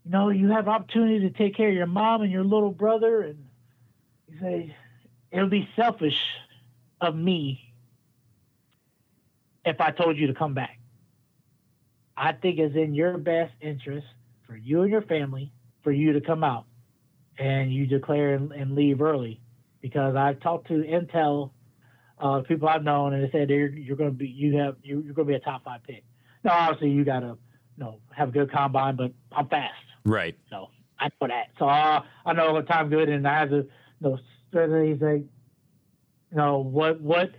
you know, you have opportunity to take care of your mom and your little brother, and say, it would be selfish of me if I told you to come back. I think it's in your best interest for you and your family for you to come out and you declare and, and leave early because I've talked to Intel uh, people I've known and they said you're, you're going to be you have you're, you're going to be a top five pick. Now obviously you got to you know have a good combine, but I'm fast. Right. So I know that. So uh, I know the time good and I have to you know he's like you know what what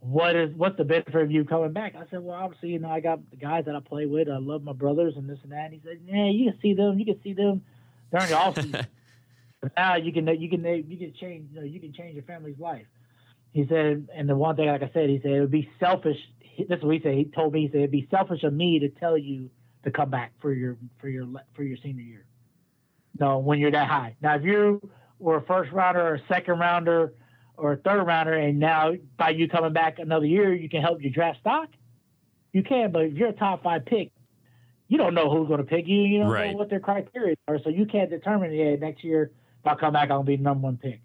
what is what's the benefit of you coming back? I said, well, obviously, you know, I got the guys that I play with. I love my brothers and this and that. And he said, yeah, you can see them. You can see them during the off season. but now you can you can you can change you know you can change your family's life. He said, and the one thing, like I said, he said it would be selfish. This is what he said. He told me he said it'd be selfish of me to tell you to come back for your for your for your senior year. No, when you're that high. Now, if you were a first rounder or a second rounder or a third rounder, and now by you coming back another year, you can help your draft stock. You can, but if you're a top five pick, you don't know who's going to pick you. You don't Right. know what their criteria are, so you can't determine. Yeah, next year if I come back, I'm gonna be the number one pick.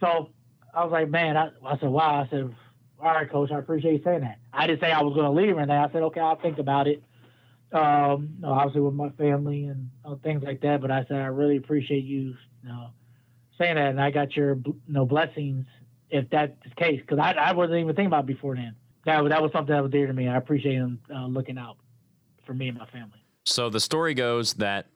So I was like, man, I, I said, wow. I said, all right, coach, I appreciate you saying that. I didn't say I was going to leave or anything. I said, okay, I'll think about it. Um, obviously with my family and uh, things like that. But I said, I really appreciate you, you know, saying that, and I got your, you know, blessings if that's the case, because I, I wasn't even thinking about it before then. That was- that was something that was dear to me. I appreciate him uh, looking out for me and my family. So the story goes that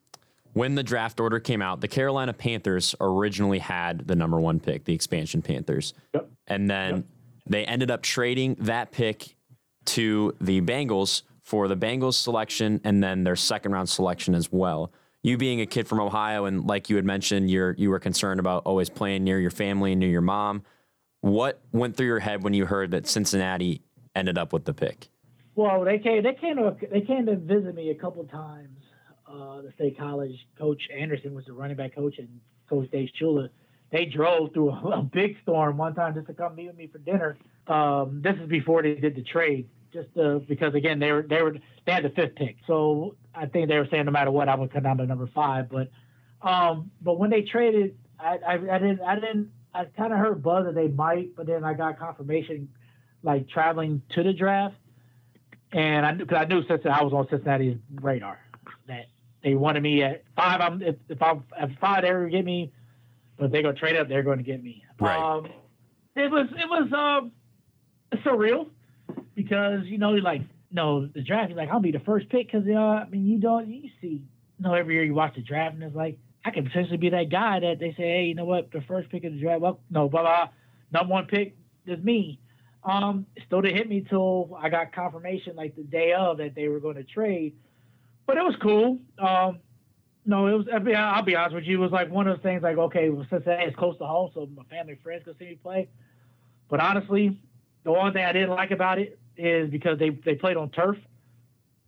when the draft order came out, the Carolina Panthers originally had the number one pick, the expansion Panthers. Yep. And then they ended up trading that pick to the Bengals for the Bengals selection and then their second round selection as well. You being a kid from Ohio and like you had mentioned, you're you were concerned about always playing near your family and near your mom. What went through your head when you heard that Cincinnati ended up with the pick? Well, they came. They came to. They came to visit me a couple times. Uh, the state college coach Anderson was the running back coach, and Coach Dave Shula. They drove through a, a big storm one time just to come meet with me for dinner. Um, this is before they did the trade, just uh, because again they were they were they had the fifth pick, so I think they were saying no matter what I would come down to number five. But um, but when they traded, I, I, I didn't I didn't I kind of heard buzz that they might, but then I got confirmation like traveling to the draft and I knew because I knew Cincinnati, I was on Cincinnati's radar that they wanted me at five. I'm if, if I'm at five, they're gonna get me, but if they're gonna trade up, they're going to get me. Right. Um, it was it was um surreal because you know like no the draft is like I'll be the first pick because uh, I mean you don't you see you know every year you watch the draft and it's like I could potentially be that guy that they say hey you know what the first pick of the draft well no blah blah number one pick is me um, still didn't hit me till I got confirmation like the day of that they were going to trade. But it was cool. Um, no, it was. I mean, I'll be honest with you. It was like one of those things. Like, okay, well, since it's close to home, so my family and friends could see me play. But honestly, the one thing I didn't like about it is because they they played on turf.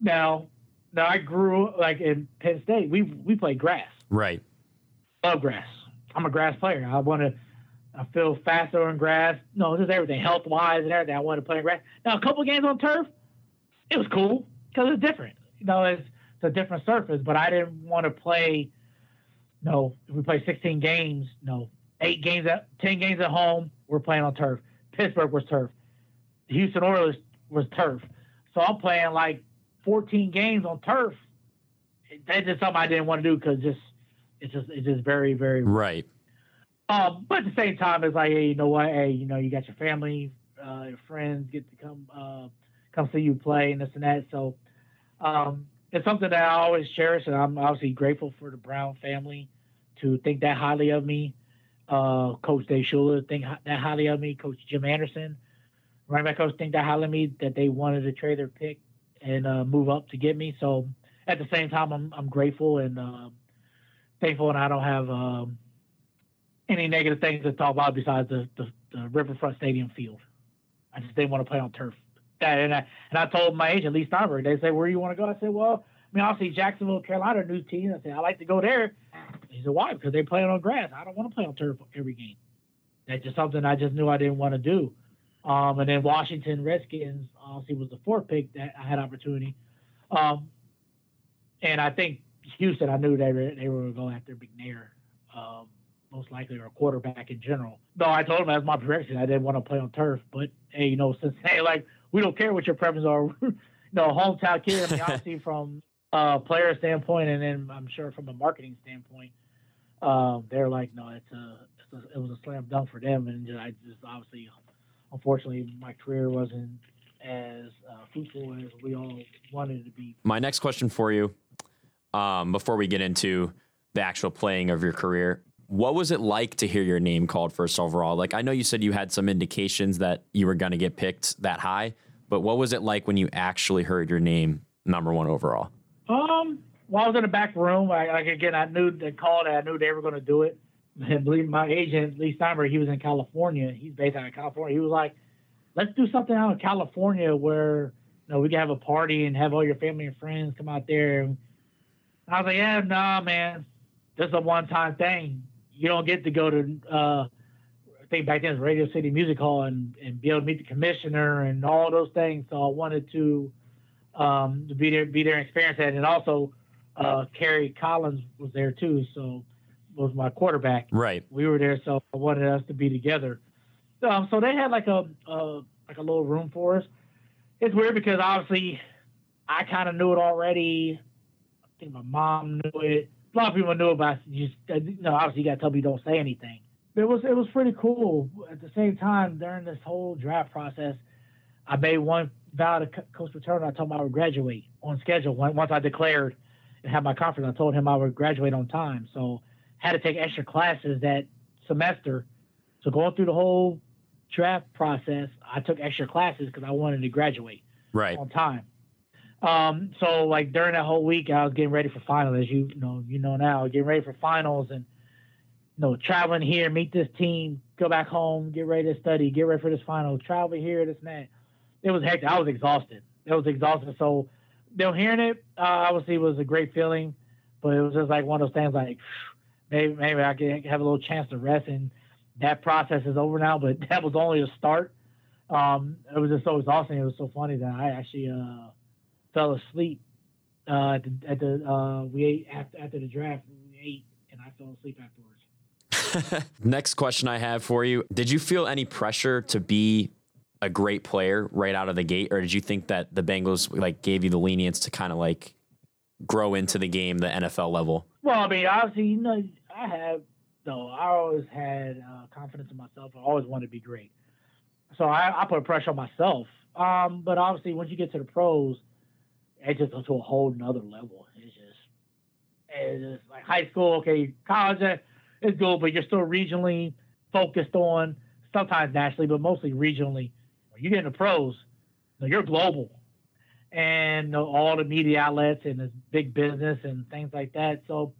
Now, now I grew like in Penn State. We we played grass Right. love grass. I'm a grass player. I want to. I feel faster on grass. No, just everything, health wise and everything. I want to play grass. Now, a couple games on turf, it was cool because it's different. You know, it's, it's a different surface. But I didn't want to play. No, if we play 16 games, no, eight games at 10 games at home, we're playing on turf. Pittsburgh was turf. The Houston Oilers was turf. So I'm playing like 14 games on turf. That's just something I didn't want to do because just it's just it's just very very Right. um, but at the same time, it's like, hey, you know what? Hey, you know, you got your family, uh, your friends get to come, uh, come see you play and this and that. So, um, it's something that I always cherish, and I'm obviously grateful for the Brown family to think that highly of me. Uh, Coach Dave Shula think that highly of me. Coach Jim Anderson, running back coach, think that highly me. That they wanted to trade their pick and uh, move up to get me. So, at the same time, I'm I'm grateful and uh, thankful, and I don't have. Um, any negative things to talk about besides the, the, the Riverfront Stadium field. I just didn't want to play on turf. That, and, I, and I told my agent, Leigh Steinberg, they said, Where do you want to go? I said, Well, I mean, obviously, Jacksonville, Carolina, new team. I said, I like to go there. He said, Why? Because they play on grass. I don't want to play on turf every game. That's just something I just knew I didn't want to do. Um, and then Washington Redskins, obviously, was the fourth pick that I had opportunity. Um, and I think Houston, I knew they were, they were going to go after McNair. Um, most likely or a quarterback in general. No, I told him as my prediction I didn't want to play on turf, but hey, you know, since hey, like we don't care what your preferences are, you know, hometown kid. I mean, obviously from a player standpoint, and then I'm sure from a marketing standpoint, um, they're like, no, it's a, it's a, it was a slam dunk for them, and I just obviously, unfortunately, my career wasn't as uh, fruitful as we all wanted it to be. My next question for you, um, before we get into the actual playing of your career, what was it like to hear your name called first overall? Like I know you said you had some indications that you were going to get picked that high, but what was it like when you actually heard your name number one overall? Um, well, I was in the back room. I, like again, I knew they called it. I knew they were going to do it. And believe my agent Leigh Steinberg, he was in California. He's based out of California. He was like, "Let's do something out in California where you know we can have a party and have all your family and friends come out there." And I was like, "Yeah, nah, man, this is a one-time thing. You don't get to go to." Uh, I think back then it was Radio City Music Hall and, and be able to meet the commissioner and all those things. So I wanted to um, to be there, be there and experience that. And also, uh, Kerry Collins was there too, so was my quarterback. Right. We were there, so I wanted us to be together. Um, so they had like a uh, like a little room for us. It's weird because obviously I kind of knew it already. I think my mom knew it. A lot of people knew about it. You just you know, obviously you got to tell me don't say anything. It was it was pretty cool. At the same time, during this whole draft process, I made one vow to Coach Paterno. I told him I would graduate on schedule. Once I declared and had my conference, I told him I would graduate on time. So had to take extra classes that semester. So going through the whole draft process, I took extra classes because I wanted to graduate Right. on time. Um, so like during that whole week, I was getting ready for finals, as you know, you know now, getting ready for finals and you know, traveling here, meet this team, go back home, get ready to study, get ready for this final, travel here, this and that. It was hectic. I was exhausted. It was exhausting. So, you know, hearing it, uh, obviously was a great feeling, but it was just like one of those things like maybe maybe I could have a little chance to rest and that process is over now, but that was only a start. Um, it was just so exhausting. It was so funny that I actually uh, fell asleep uh, at the, at the uh, we ate after, after the draft. We ate and I fell asleep afterwards. Next question I have for you: Did you feel any pressure to be a great player right out of the gate, or did you think that the Bengals like gave you the lenience to kind of like grow into the game, the NFL level? Well, I mean, obviously, you know, I have no. I always had uh, confidence in myself. I always wanted to be great, so I, I put pressure on myself. Um, but obviously, once you get to the pros, it just goes to a whole nother level. It's just, it's just like high school. Okay, college uh, is good, but you're still regionally focused on. Sometimes nationally, but mostly regionally. When you get into pros, you know, you're global and all the media outlets and this big business and things like that. So,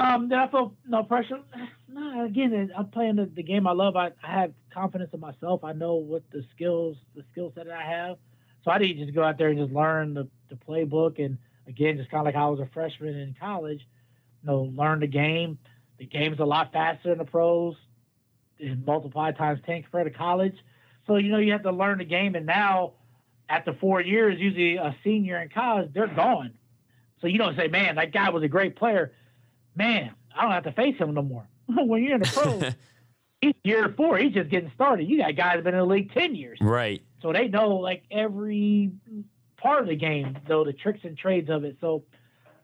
um, did I feel no pressure? No, again, I'm playing the, the game I love. I, I have confidence in myself. I know what the skills, the skill set that I have. So I didn't just go out there and just learn the, the playbook. And again, just kind of like I was a freshman in college, you know, learn the game. The game's a lot faster in the pros, and multiply times 10 compared to college. So, you know, you have to learn the game. And now, after four years, usually a senior in college, they're gone. So you don't say, man, that guy was a great player. Man, I don't have to face him no more. when you're in the pros, he's year four, he's just getting started. You got guys that have been in the league 10 years. Right. So they know like every part of the game, though, the tricks and trades of it. So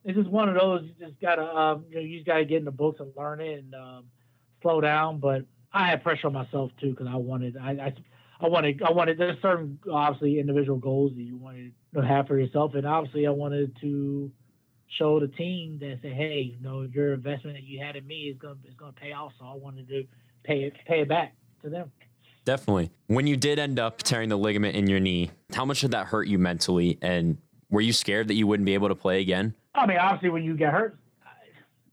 it's just one of those, you just got to, um, you know, you just got to get in the books and learn it and um, slow down. But I had pressure on myself too because I wanted, I, I I wanted, I wanted. There's certain obviously individual goals that you wanted to have for yourself, and obviously I wanted to show the team that say, hey, you know, your investment that you had in me is gonna is gonna pay off. So I wanted to pay it pay it back to them. Definitely. When you did end up tearing the ligament in your knee, how much did that hurt you mentally? And were you scared that you wouldn't be able to play again? I mean, obviously, when you get hurt,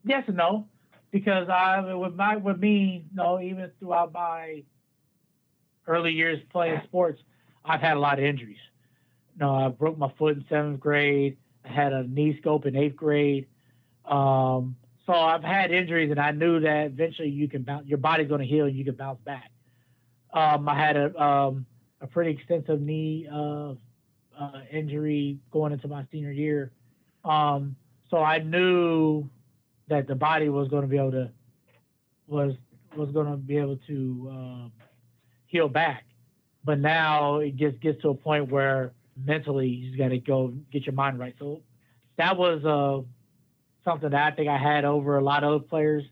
yes and no, because I with my with me, you know, even throughout my early years playing sports, I've had a lot of injuries. You know, I broke my foot in seventh grade. Had a knee scope in eighth grade. Um, so I've had injuries, and I knew that eventually you can bounce. Your body's going to heal, and you can bounce back. Um, I had a um, a pretty extensive knee uh, uh, injury going into my senior year. Um, so I knew that the body was going to be able to was was going to be able to um, heal back. But now it just gets to a point where mentally you just got to go get your mind right. So that was uh, something that I think I had over a lot of other players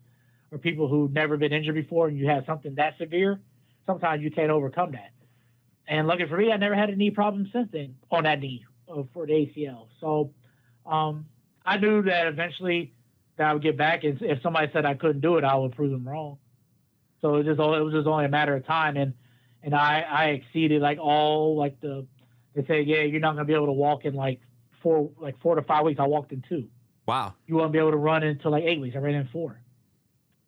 or people who've never been injured before, and you have something that severe. Sometimes you can't overcome that. And lucky for me, I never had a knee problem since then on that knee uh, for the ACL. So um, I knew that eventually that I would get back. And if somebody said I couldn't do it, I would prove them wrong. So it was just it was just only a matter of time. And and I I exceeded like all like the they say yeah you're not gonna be able to walk in like four like four to five weeks. I walked in two. Wow. You won't be able to run until like eight weeks. I ran in four.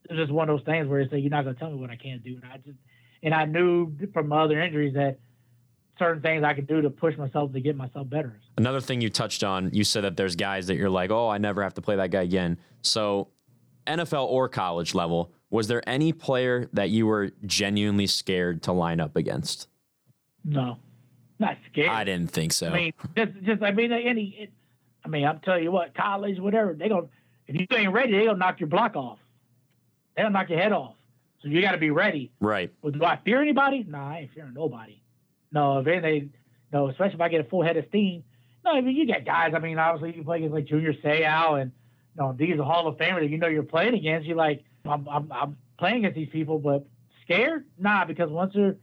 It's just one of those things where they say you're not gonna tell me what I can't do. And I just and I knew from other injuries that certain things I could do to push myself to get myself better. Another thing you touched on, you said that there's guys that you're like, oh, I never have to play that guy again. So, NFL or college level, was there any player that you were genuinely scared to line up against? No, not scared. I didn't think so. I mean, just, just I mean, any. It, I mean, I'm telling you what, college, whatever, they gonna if you ain't ready, they gonna knock your block off. They gonna knock your head off. So you got to be ready. right. Well, do I fear anybody? Nah, I ain't fearing nobody. No, if anything, no, especially if I get a full head of steam. No, I mean, you got guys. I mean, obviously you play against like Junior Seau and you know these are Hall of Famers that you know you're playing against. You're like, I'm, I'm, I'm playing against these people, but scared? Nah, because once you're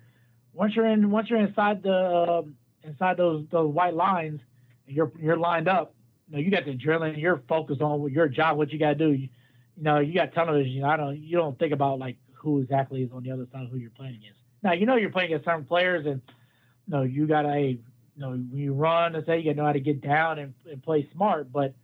once you're in once you're inside the um inside those those white lines, and you're you're lined up. You know, you got the adrenaline. You're focused on your job, what you got to do. You, you know, you got. You know, I don't. You don't think about like who exactly is on the other side of who you're playing against. Now you know you're playing against certain players, and you know you got to, you know, when you run and say you got to know how to get down and, and play smart. But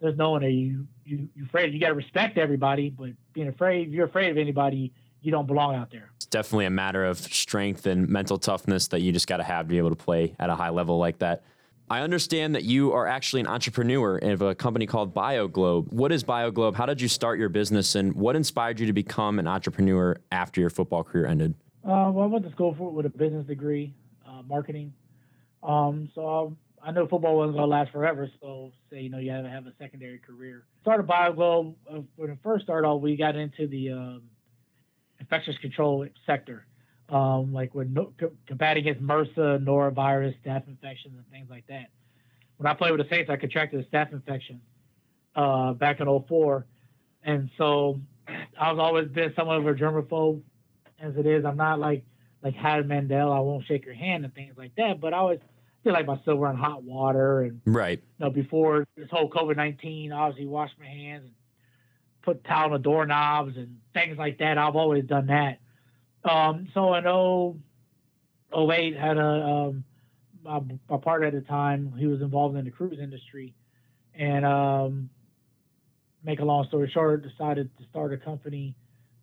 there's no one that you you you afraid. You got to respect everybody, but being afraid, if you're afraid of anybody, you don't belong out there. It's definitely a matter of strength and mental toughness that you just got to have to be able to play at a high level like that. I understand that you are actually an entrepreneur of a company called BioGlobe. What is BioGlobe? How did you start your business, and what inspired you to become an entrepreneur after your football career ended? Uh, well, I went to school for with a business degree, uh, marketing. Um, so um, I know football wasn't gonna last forever. So say you know you have to have a secondary career. Started BioGlobe uh, when it first started off. We got into the um, infectious control sector, um, like when no, co- combating against MRSA, norovirus, staph infections, and things like that. When I played with the Saints, I contracted a staph infection uh, back in 04. and so I've always been somewhat of a germaphobe as it is. I'm not like like Howie Mandel. I won't shake your hand and things like that. But I always feel like myself wearing hot water and Right. you know before this whole COVID nineteen, obviously wash my hands and put towel on the doorknobs and things like that. I've always done that. Um, so in 0, 08 had a um, my, my partner at the time. He was involved in the cruise industry, and um, make a long story short, decided to start a company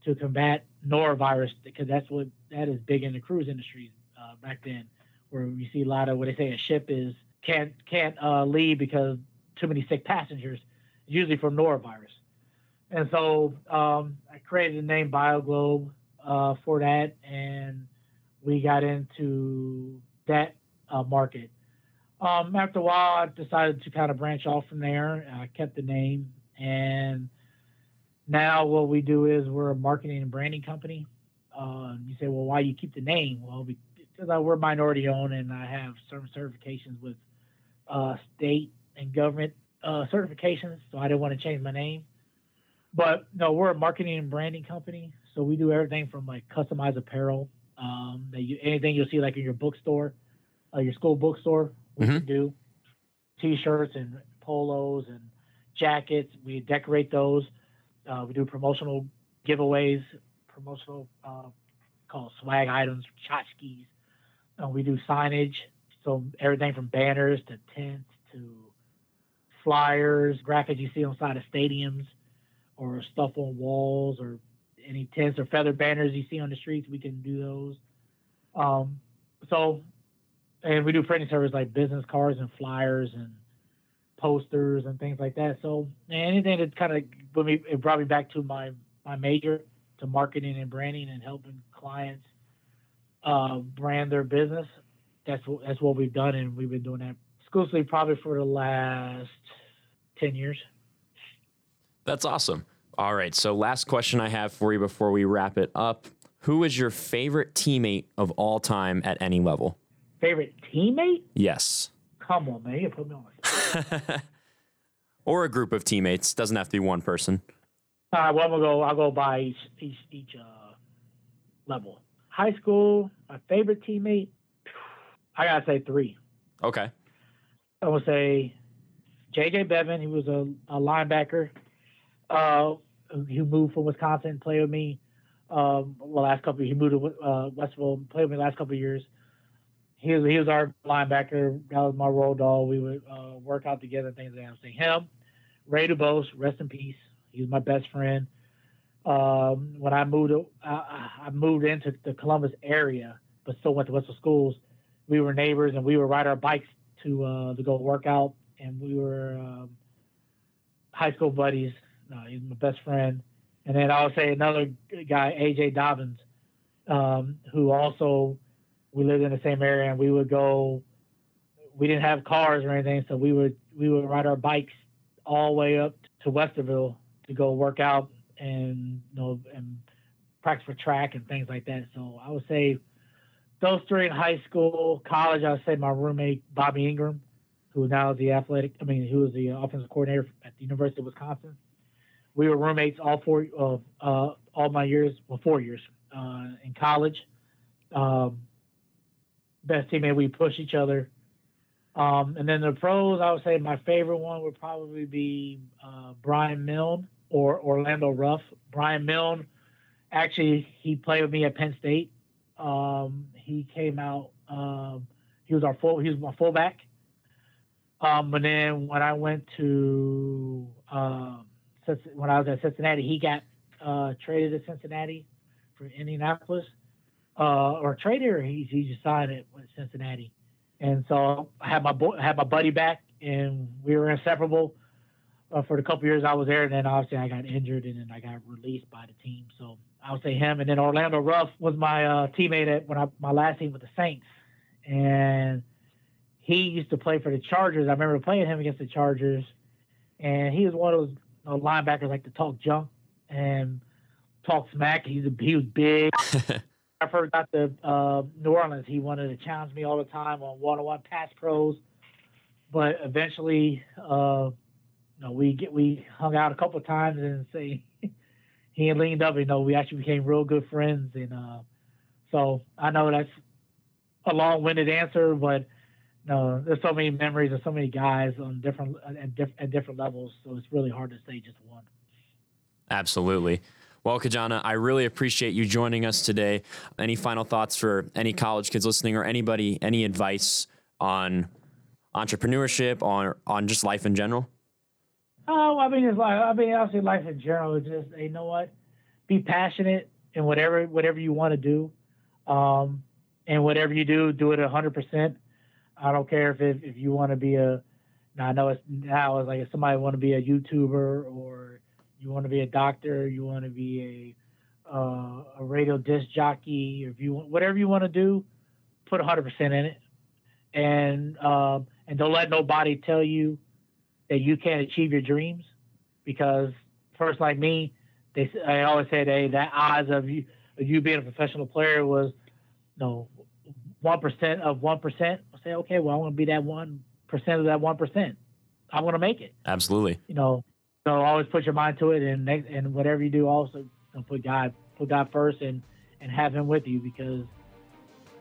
to combat norovirus because that's what that is big in the cruise industry uh, back then, where you see a lot of what they say a ship is can't can't uh, leave because too many sick passengers, usually from norovirus. And so um, I created the name BioGlobe uh, for that, and we got into that uh, market. Um, after a while, I decided to kind of branch off from there. I kept the name, and now what we do is we're a marketing and branding company. Uh, you say, well, why do you keep the name? Well, because we're minority owned, and I have certain certifications with uh, state and government uh, certifications, so I didn't want to change my name. But no, we're a marketing and branding company, so we do everything from like customized apparel, um, that you, anything you'll see like in your bookstore, uh, your school bookstore, we Mhm. can do t-shirts and polos and jackets. We decorate those. Uh, we do promotional giveaways, promotional uh, called swag items, tchotchkes. Uh, we do signage, so everything from banners to tents to flyers, graphics you see on side of stadiums, or stuff on walls, or any tents or feather banners you see on the streets. We can do those. Um, so, and we do printing service like business cards and flyers and posters and things like that. So anything that kind of put me, it brought me back to my my major, to marketing and branding and helping clients uh, brand their business. That's what that's what we've done, and we've been doing that exclusively probably for the last ten years. That's awesome. All right. So, last question I have for you before we wrap it up Who is your favorite teammate of all time at any level? Favorite teammate? Yes. Come on, man, you put me on. Or a group of teammates. Doesn't have to be one person. All right, well, I'm gonna go. I'll go by each each, each uh, level. High school, my favorite teammate. I gotta say three. Okay. I would say J.J. Bevan. He was a, a linebacker uh, who moved from Wisconsin and played with me. Um, the last couple, he moved to uh, Westerville played with me the last couple of years. He was he was our linebacker. That was my role dog. We would uh, work out together things like that. Him, Ray DuBose, rest in peace. He was my best friend. Um, when I moved, I, I moved into the Columbus area, but still went to Westerville schools. We were neighbors, and we would ride our bikes to uh, to go work out, and we were um, high school buddies. Uh, he's my best friend, and then I would say another guy, AJ Dobbins, um, who also we lived in the same area, and we would go. We didn't have cars or anything, so we would we would ride our bikes all the way up to Westerville to go work out and you know and practice for track and things like that. So I would say those three in high school, college. I would say my roommate Bobby Engram, who now is the athletic. I mean, who was the offensive coordinator at the University of Wisconsin. We were roommates all four of uh, all my years, well, four years uh, in college. Um, best teammate, we push each other. Um, and then the pros, I would say my favorite one would probably be uh, Brian Milne or Orlando Ruff. Brian Milne, actually, he played with me at Penn State. Um, he came out. Um, he was our full. He was my fullback. Um, but then when I went to um, when I was at Cincinnati, he got uh, traded to Cincinnati for Indianapolis, uh, or traded, or he he just signed it with Cincinnati. And so I had my boy, had my buddy back, and we were inseparable uh, for the couple years I was there. And then obviously I got injured, and then I got released by the team. So I would say him. And then Orlando Ruff was my uh, teammate at when I my last team with the Saints, and he used to play for the Chargers. I remember playing him against the Chargers, and he was one of those know, linebackers like to talk junk and talk smack. He's a, he was big. I first got to uh, New Orleans, he wanted to challenge me all the time on one-on-one pass pros, but eventually, uh, you know, we get we hung out a couple of times and say he leaned up. You know, we actually became real good friends, and uh, so I know that's a long-winded answer, but no, there's so many memories of so many guys on different at, diff- at different levels, so it's really hard to say just one. Absolutely. Well, Ki-Jana, I really appreciate you joining us today. Any final thoughts for any college kids listening or anybody, any advice on entrepreneurship, on on just life in general? Oh, I mean, it's like I mean, obviously, life in general is just you know what, be passionate in whatever whatever you want to do, um, and whatever you do, do it hundred percent. I don't care if if, you want to be a. I know it's now it's like if somebody want to be a YouTuber or you want to be a doctor, you want to be a uh, a radio disc jockey, if you whatever you want to do, put 100% in it, and um, and don't let nobody tell you that you can't achieve your dreams, because first like me, they I always said, hey, that odds of you of you being a professional player was, you know, one percent of one percent. Say, okay, well, I want to be that one percent of that one percent. I want to make it. Absolutely. You know, so always put your mind to it, and and whatever you do, also put God put God first, and and have Him with you because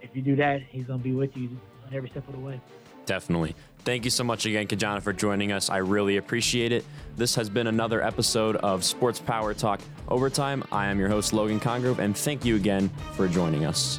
if you do that, He's gonna be with you on every step of the way. Definitely. Thank you so much again, Ki-Jana, for joining us. I really appreciate it. This has been another episode of Sports Power Talk Overtime. I am your host, Logan Congrove, and thank you again for joining us.